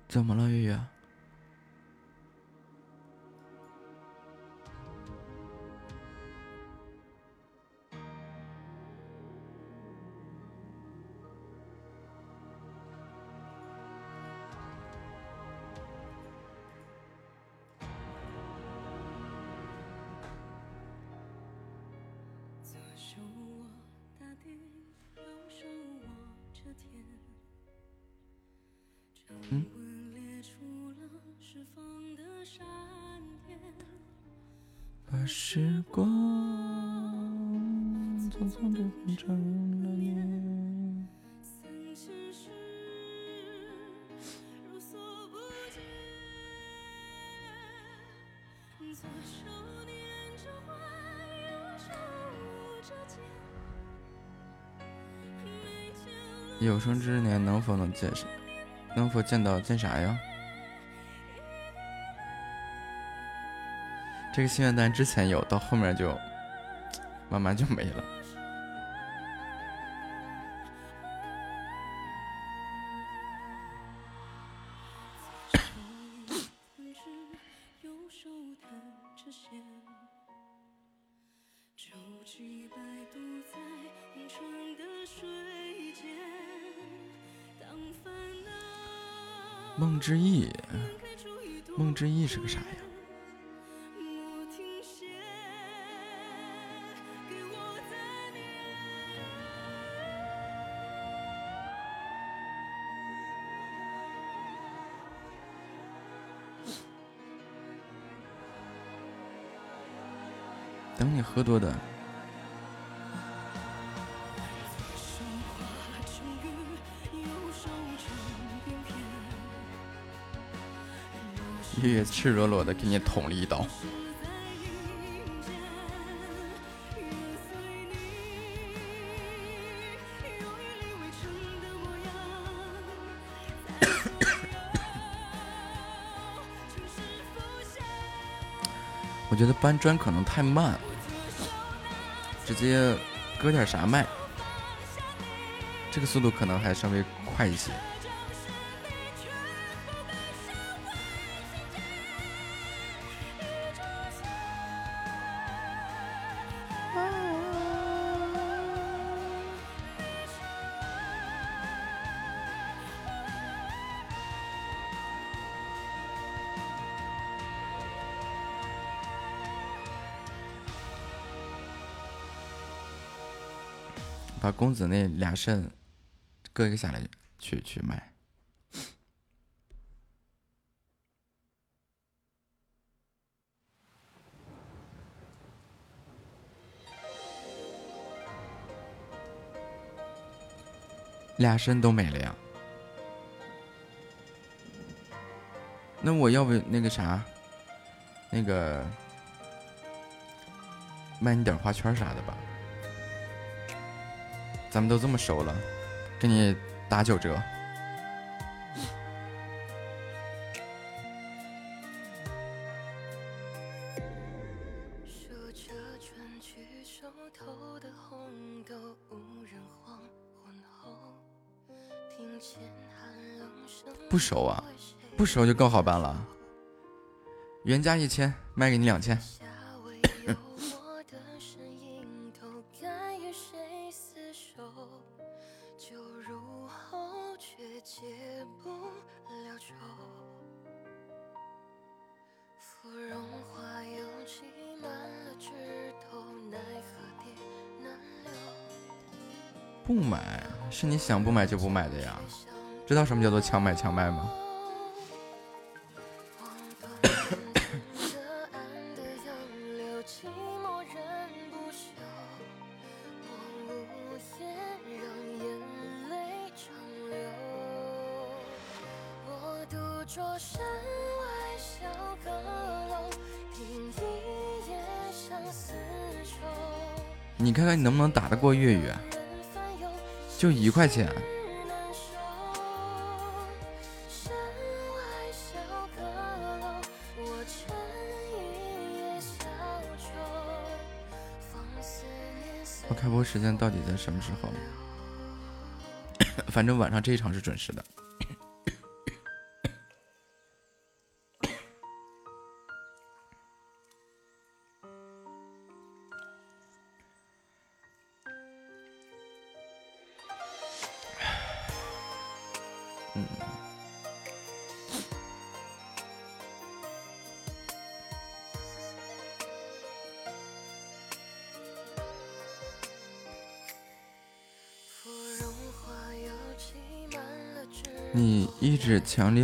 怎么了，月月？见，能否见到见啥呀？这个心愿单之前有，到后面就慢慢就没了。喝多的。月月赤裸裸的给你捅了一刀。我觉得搬砖可能太慢，直接割点啥卖，这个速度可能还稍微快一些。把公子那俩肾割一个下来，去去卖。俩肾都没了呀？那我要不那个啥，那个卖你点花圈啥的吧？咱们都这么熟了，给你打九折。不熟啊，不熟就更好办了，原价一千，卖给你两千。是你想不买就不买的呀？知道什么叫做强买强卖吗？你看看你能不能打得过月月？就一块钱。我开播时间到底在什么时候？反正晚上这一场是准时的。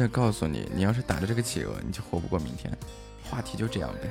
告诉你，你要是打着这个企鹅，你就活不过明天。话题就这样呗。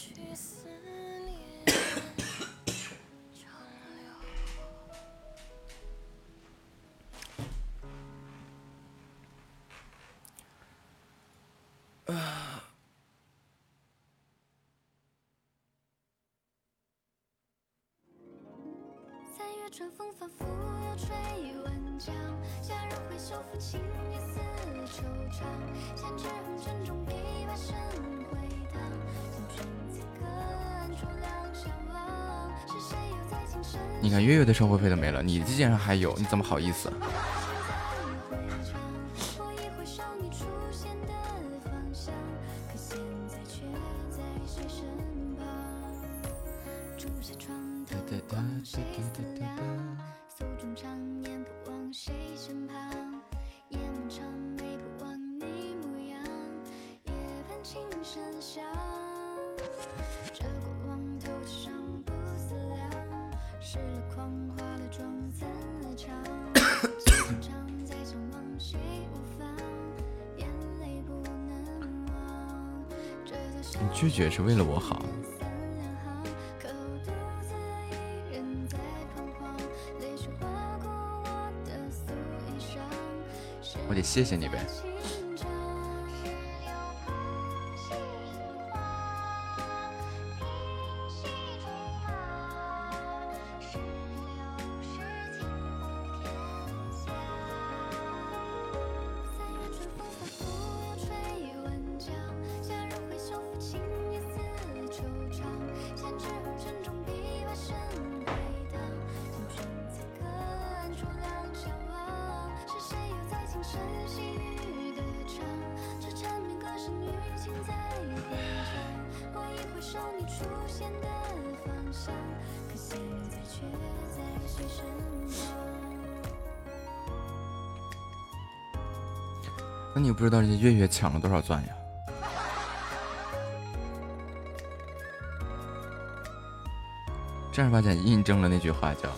去，春风仿佛又吹满江，夏日挥袖抚琴一丝惆怅，先至红尘中琵琶声回。你看月月的生活费都没了，你竟然还有，你怎么好意思？月月抢了多少钻呀？正儿八经印证了那句话，叫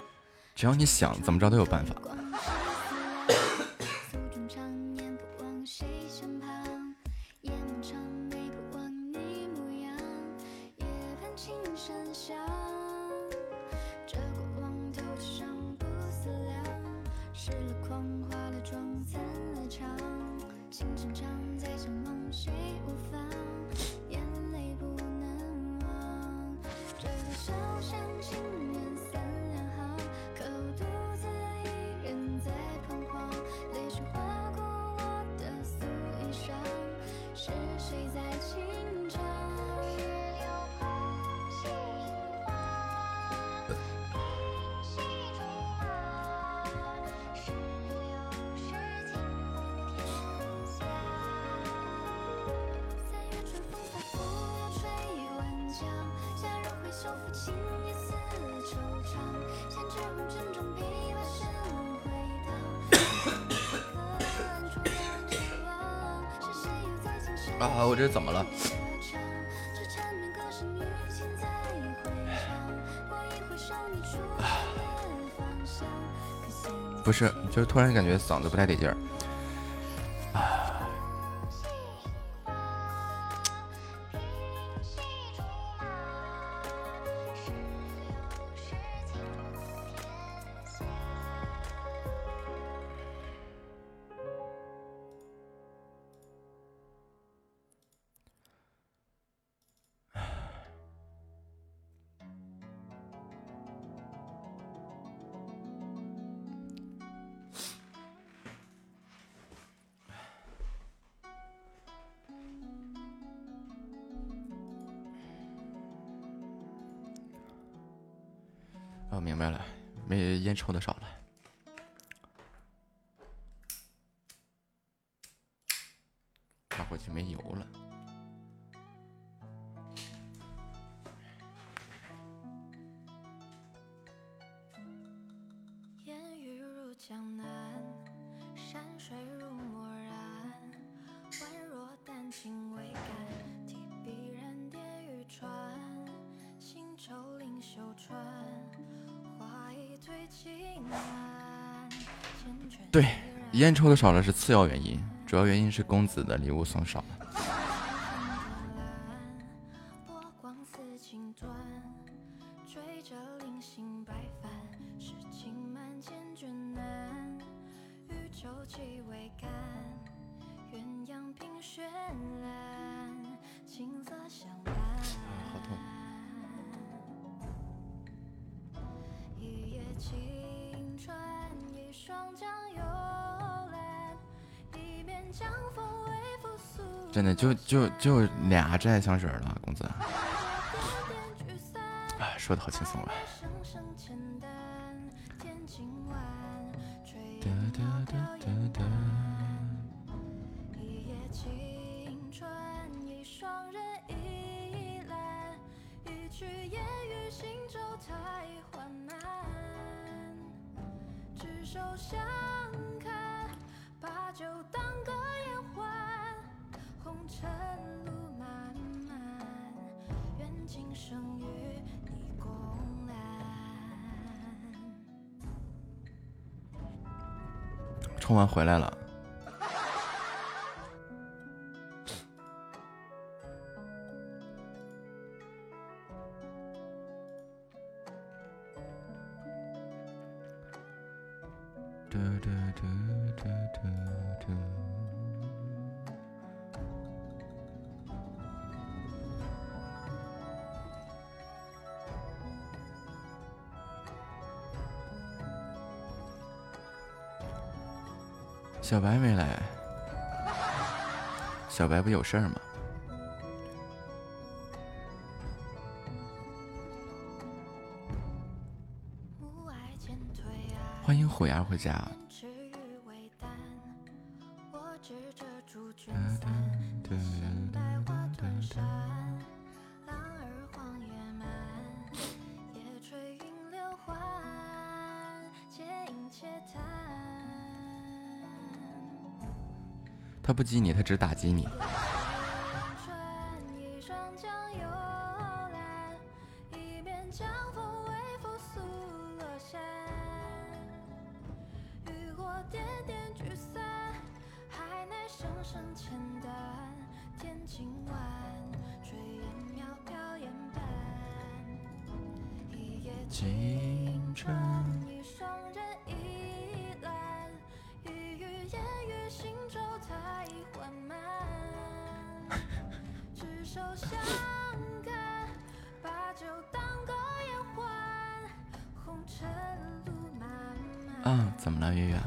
“只要你想，怎么着都有办法”。突然感觉嗓子不太得劲儿。明白了没烟抽的少了。抽的少了是次要原因，主要原因是公子的礼物送少了。就就就俩真爱香水了，公子。哎，说的好轻松啊。回来了。小白没来，小白不有事儿吗？欢迎虎牙回家。不激你，他只打击你。怎么了月月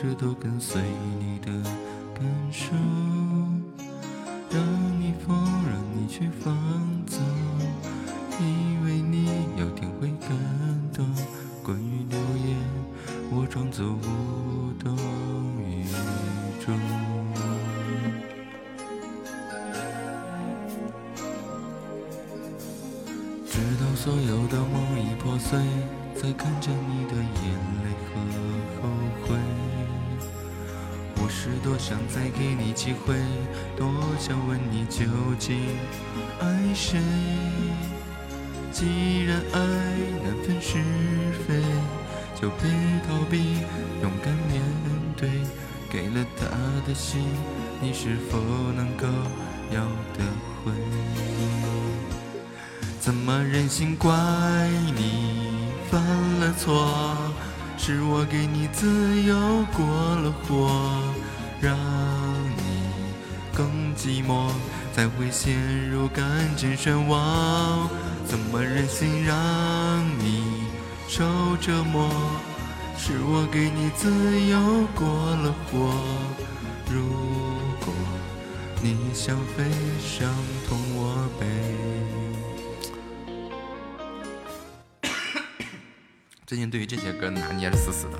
直都跟随想飞伤痛我背最近对于这些歌拿捏的死死的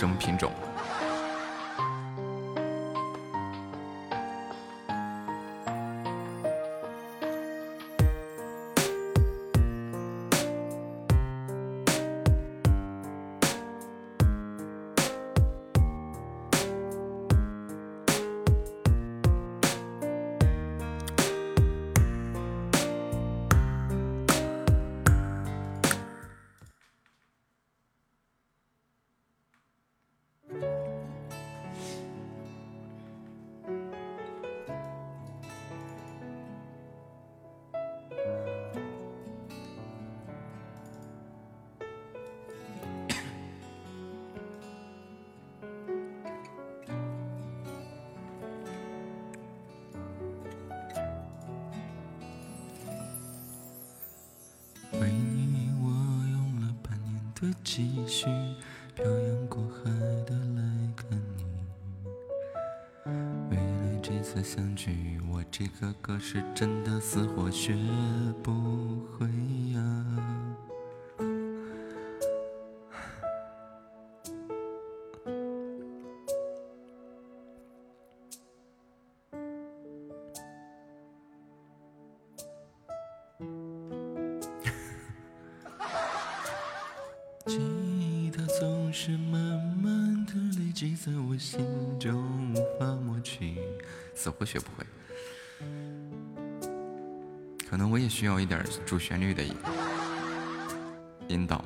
什么品种。会继续漂洋过海的来看你为了这次相聚我这个歌是真的死活学不会旋律的引导。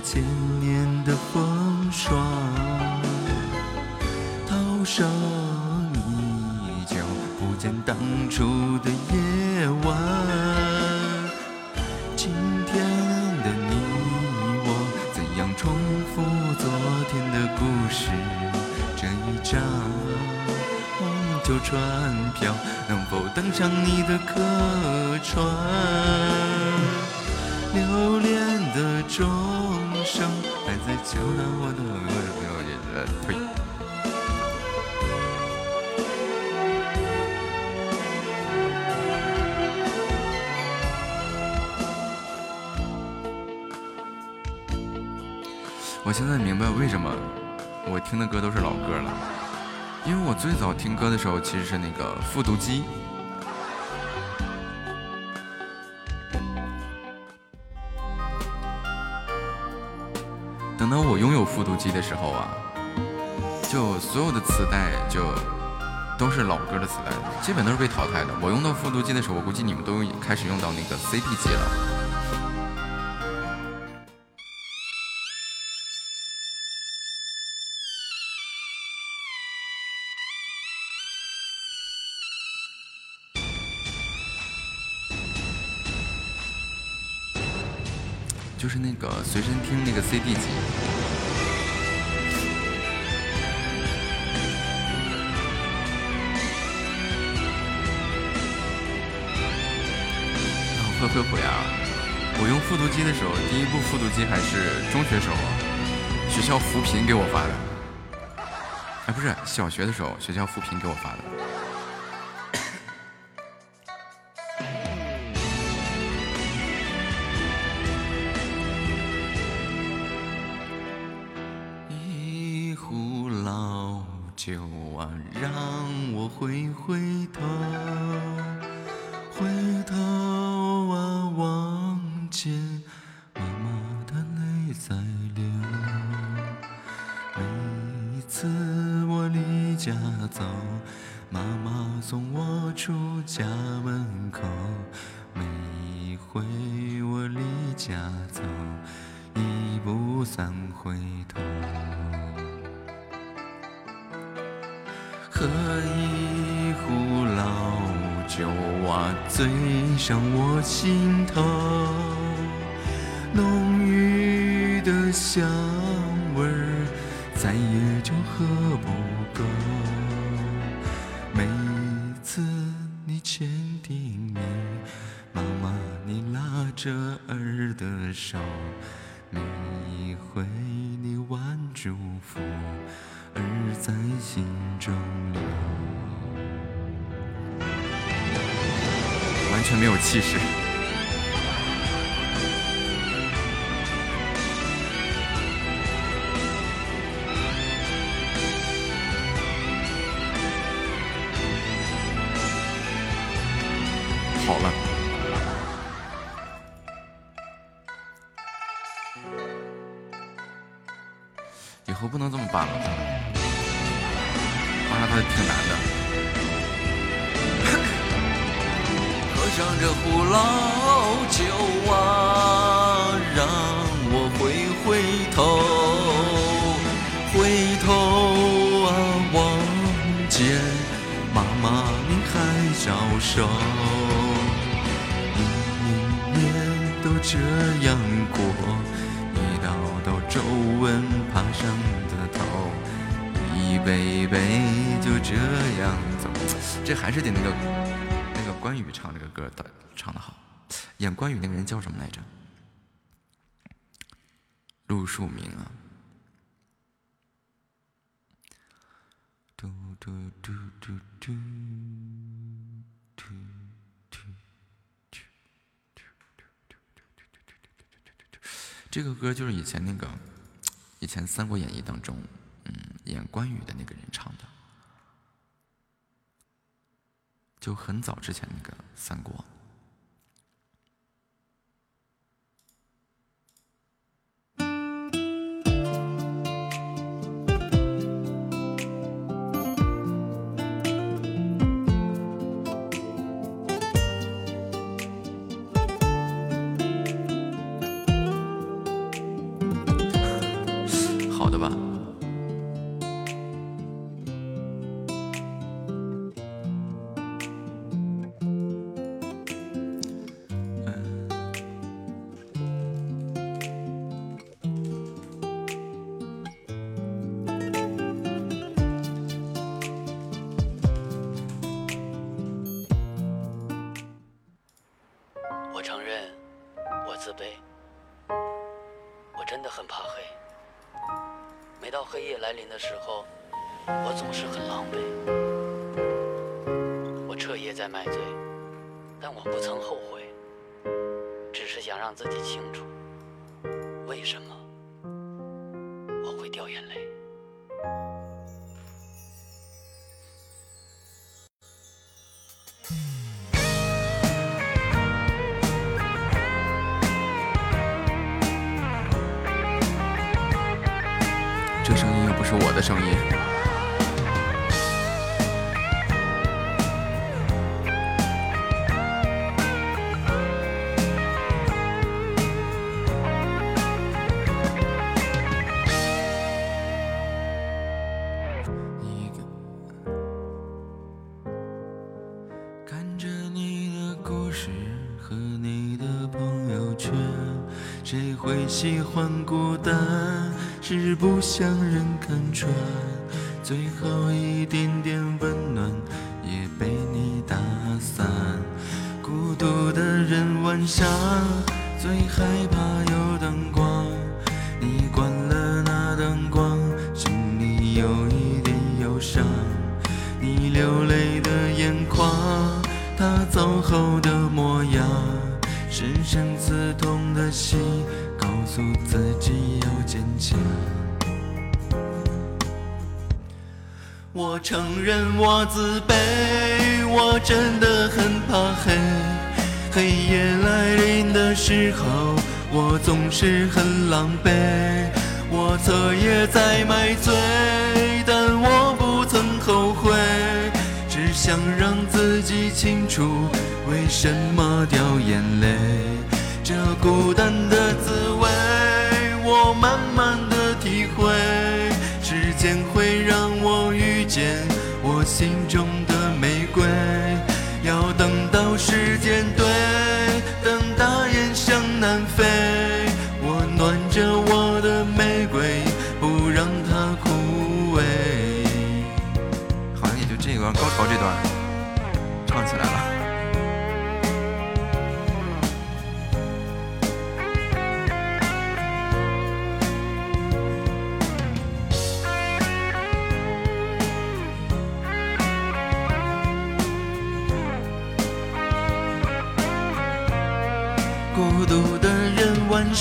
千年的风霜。涛声依旧，不见当初的夜晚。今天的你我，怎样重复昨天的故事？这一张旧船票，能否登上你的客船？留恋的钟声还在敲打我的呃，呸！我现在明白为什么我听的歌都是老歌了，因为我最早听歌的时候其实是那个复读机。那我拥有复读机的时候啊，就所有的磁带就都是老歌的磁带，基本都是被淘汰的。我用到复读机的时候，我估计你们都开始用到那个 CD 机了。就是那个随身听那个 CD 机。会会会啊！我用复读机的时候，第一部复读机还是中学时候，学校扶贫给我发的。哎，不是小学的时候，学校扶贫给我发的。酒啊，让我回回头，上我心头，浓郁的香味儿再也就喝不够。每一次你签订名，妈妈你拉着儿的手，每一回你挽祝福。儿在心中很没有气势。演关羽那个人叫什么来着？陆树铭啊。嘟嘟嘟嘟嘟嘟嘟嘟嘟嘟嘟嘟嘟嘟嘟嘟嘟嘟嘟。这个歌就是以前那个以前《三国演义》当中，嗯，演关羽的那个人唱的，就很早之前那个《三国》。将人看穿最后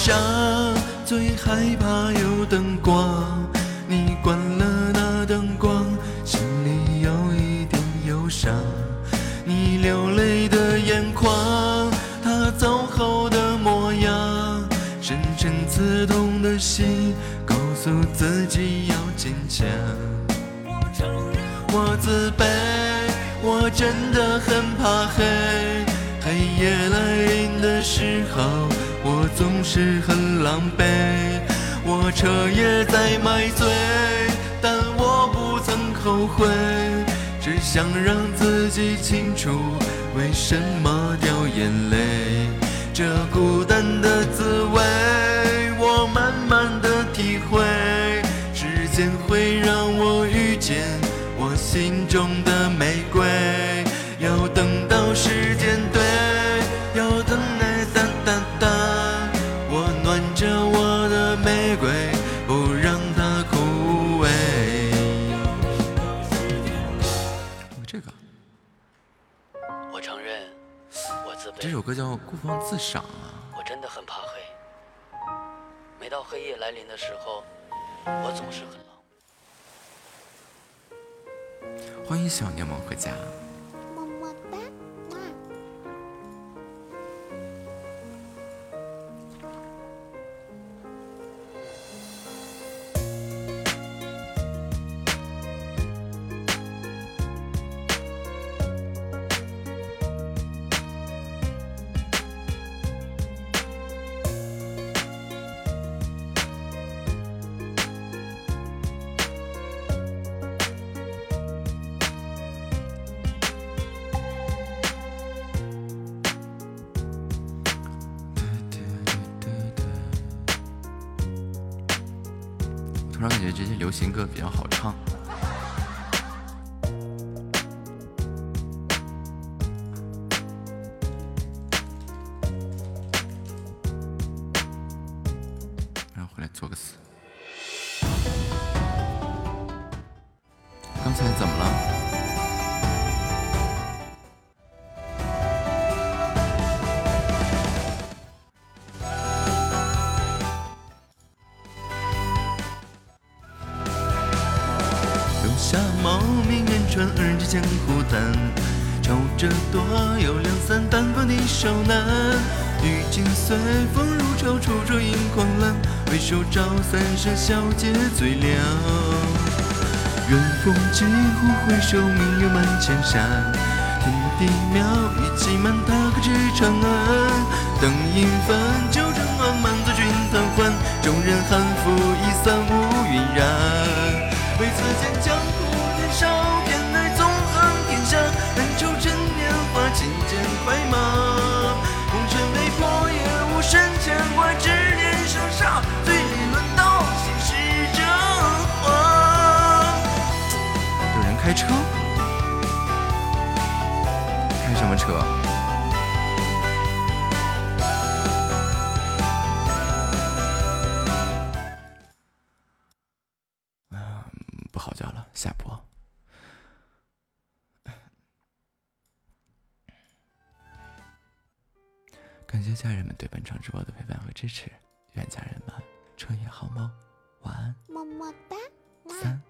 家最害怕有灯光，你关了是很狼狈。我彻夜在买醉，但我不曾后悔，只想让自己清楚为什么掉眼泪。这孤单的滋味，我慢慢的体会。时间会让我遇见我心中的玫瑰，歌叫《孤芳自赏》啊。我真的很怕黑。每到黑夜来临的时候，我总是很冷。欢迎小柠檬回家。新歌比较好唱。随风如潮，处处迎狂澜，回首照三生笑皆最亮。远风几乎回首，明月满千山。天地渺，羽骑满，踏歌至长安？灯影繁，酒正暖，满座君贪欢，众人酣拂衣散，开车？开什么车？啊，不好叫了，下播。感谢家人们对本场直播的陪伴和支持，愿家人们彻夜好梦，晚安。么么哒，哇！三、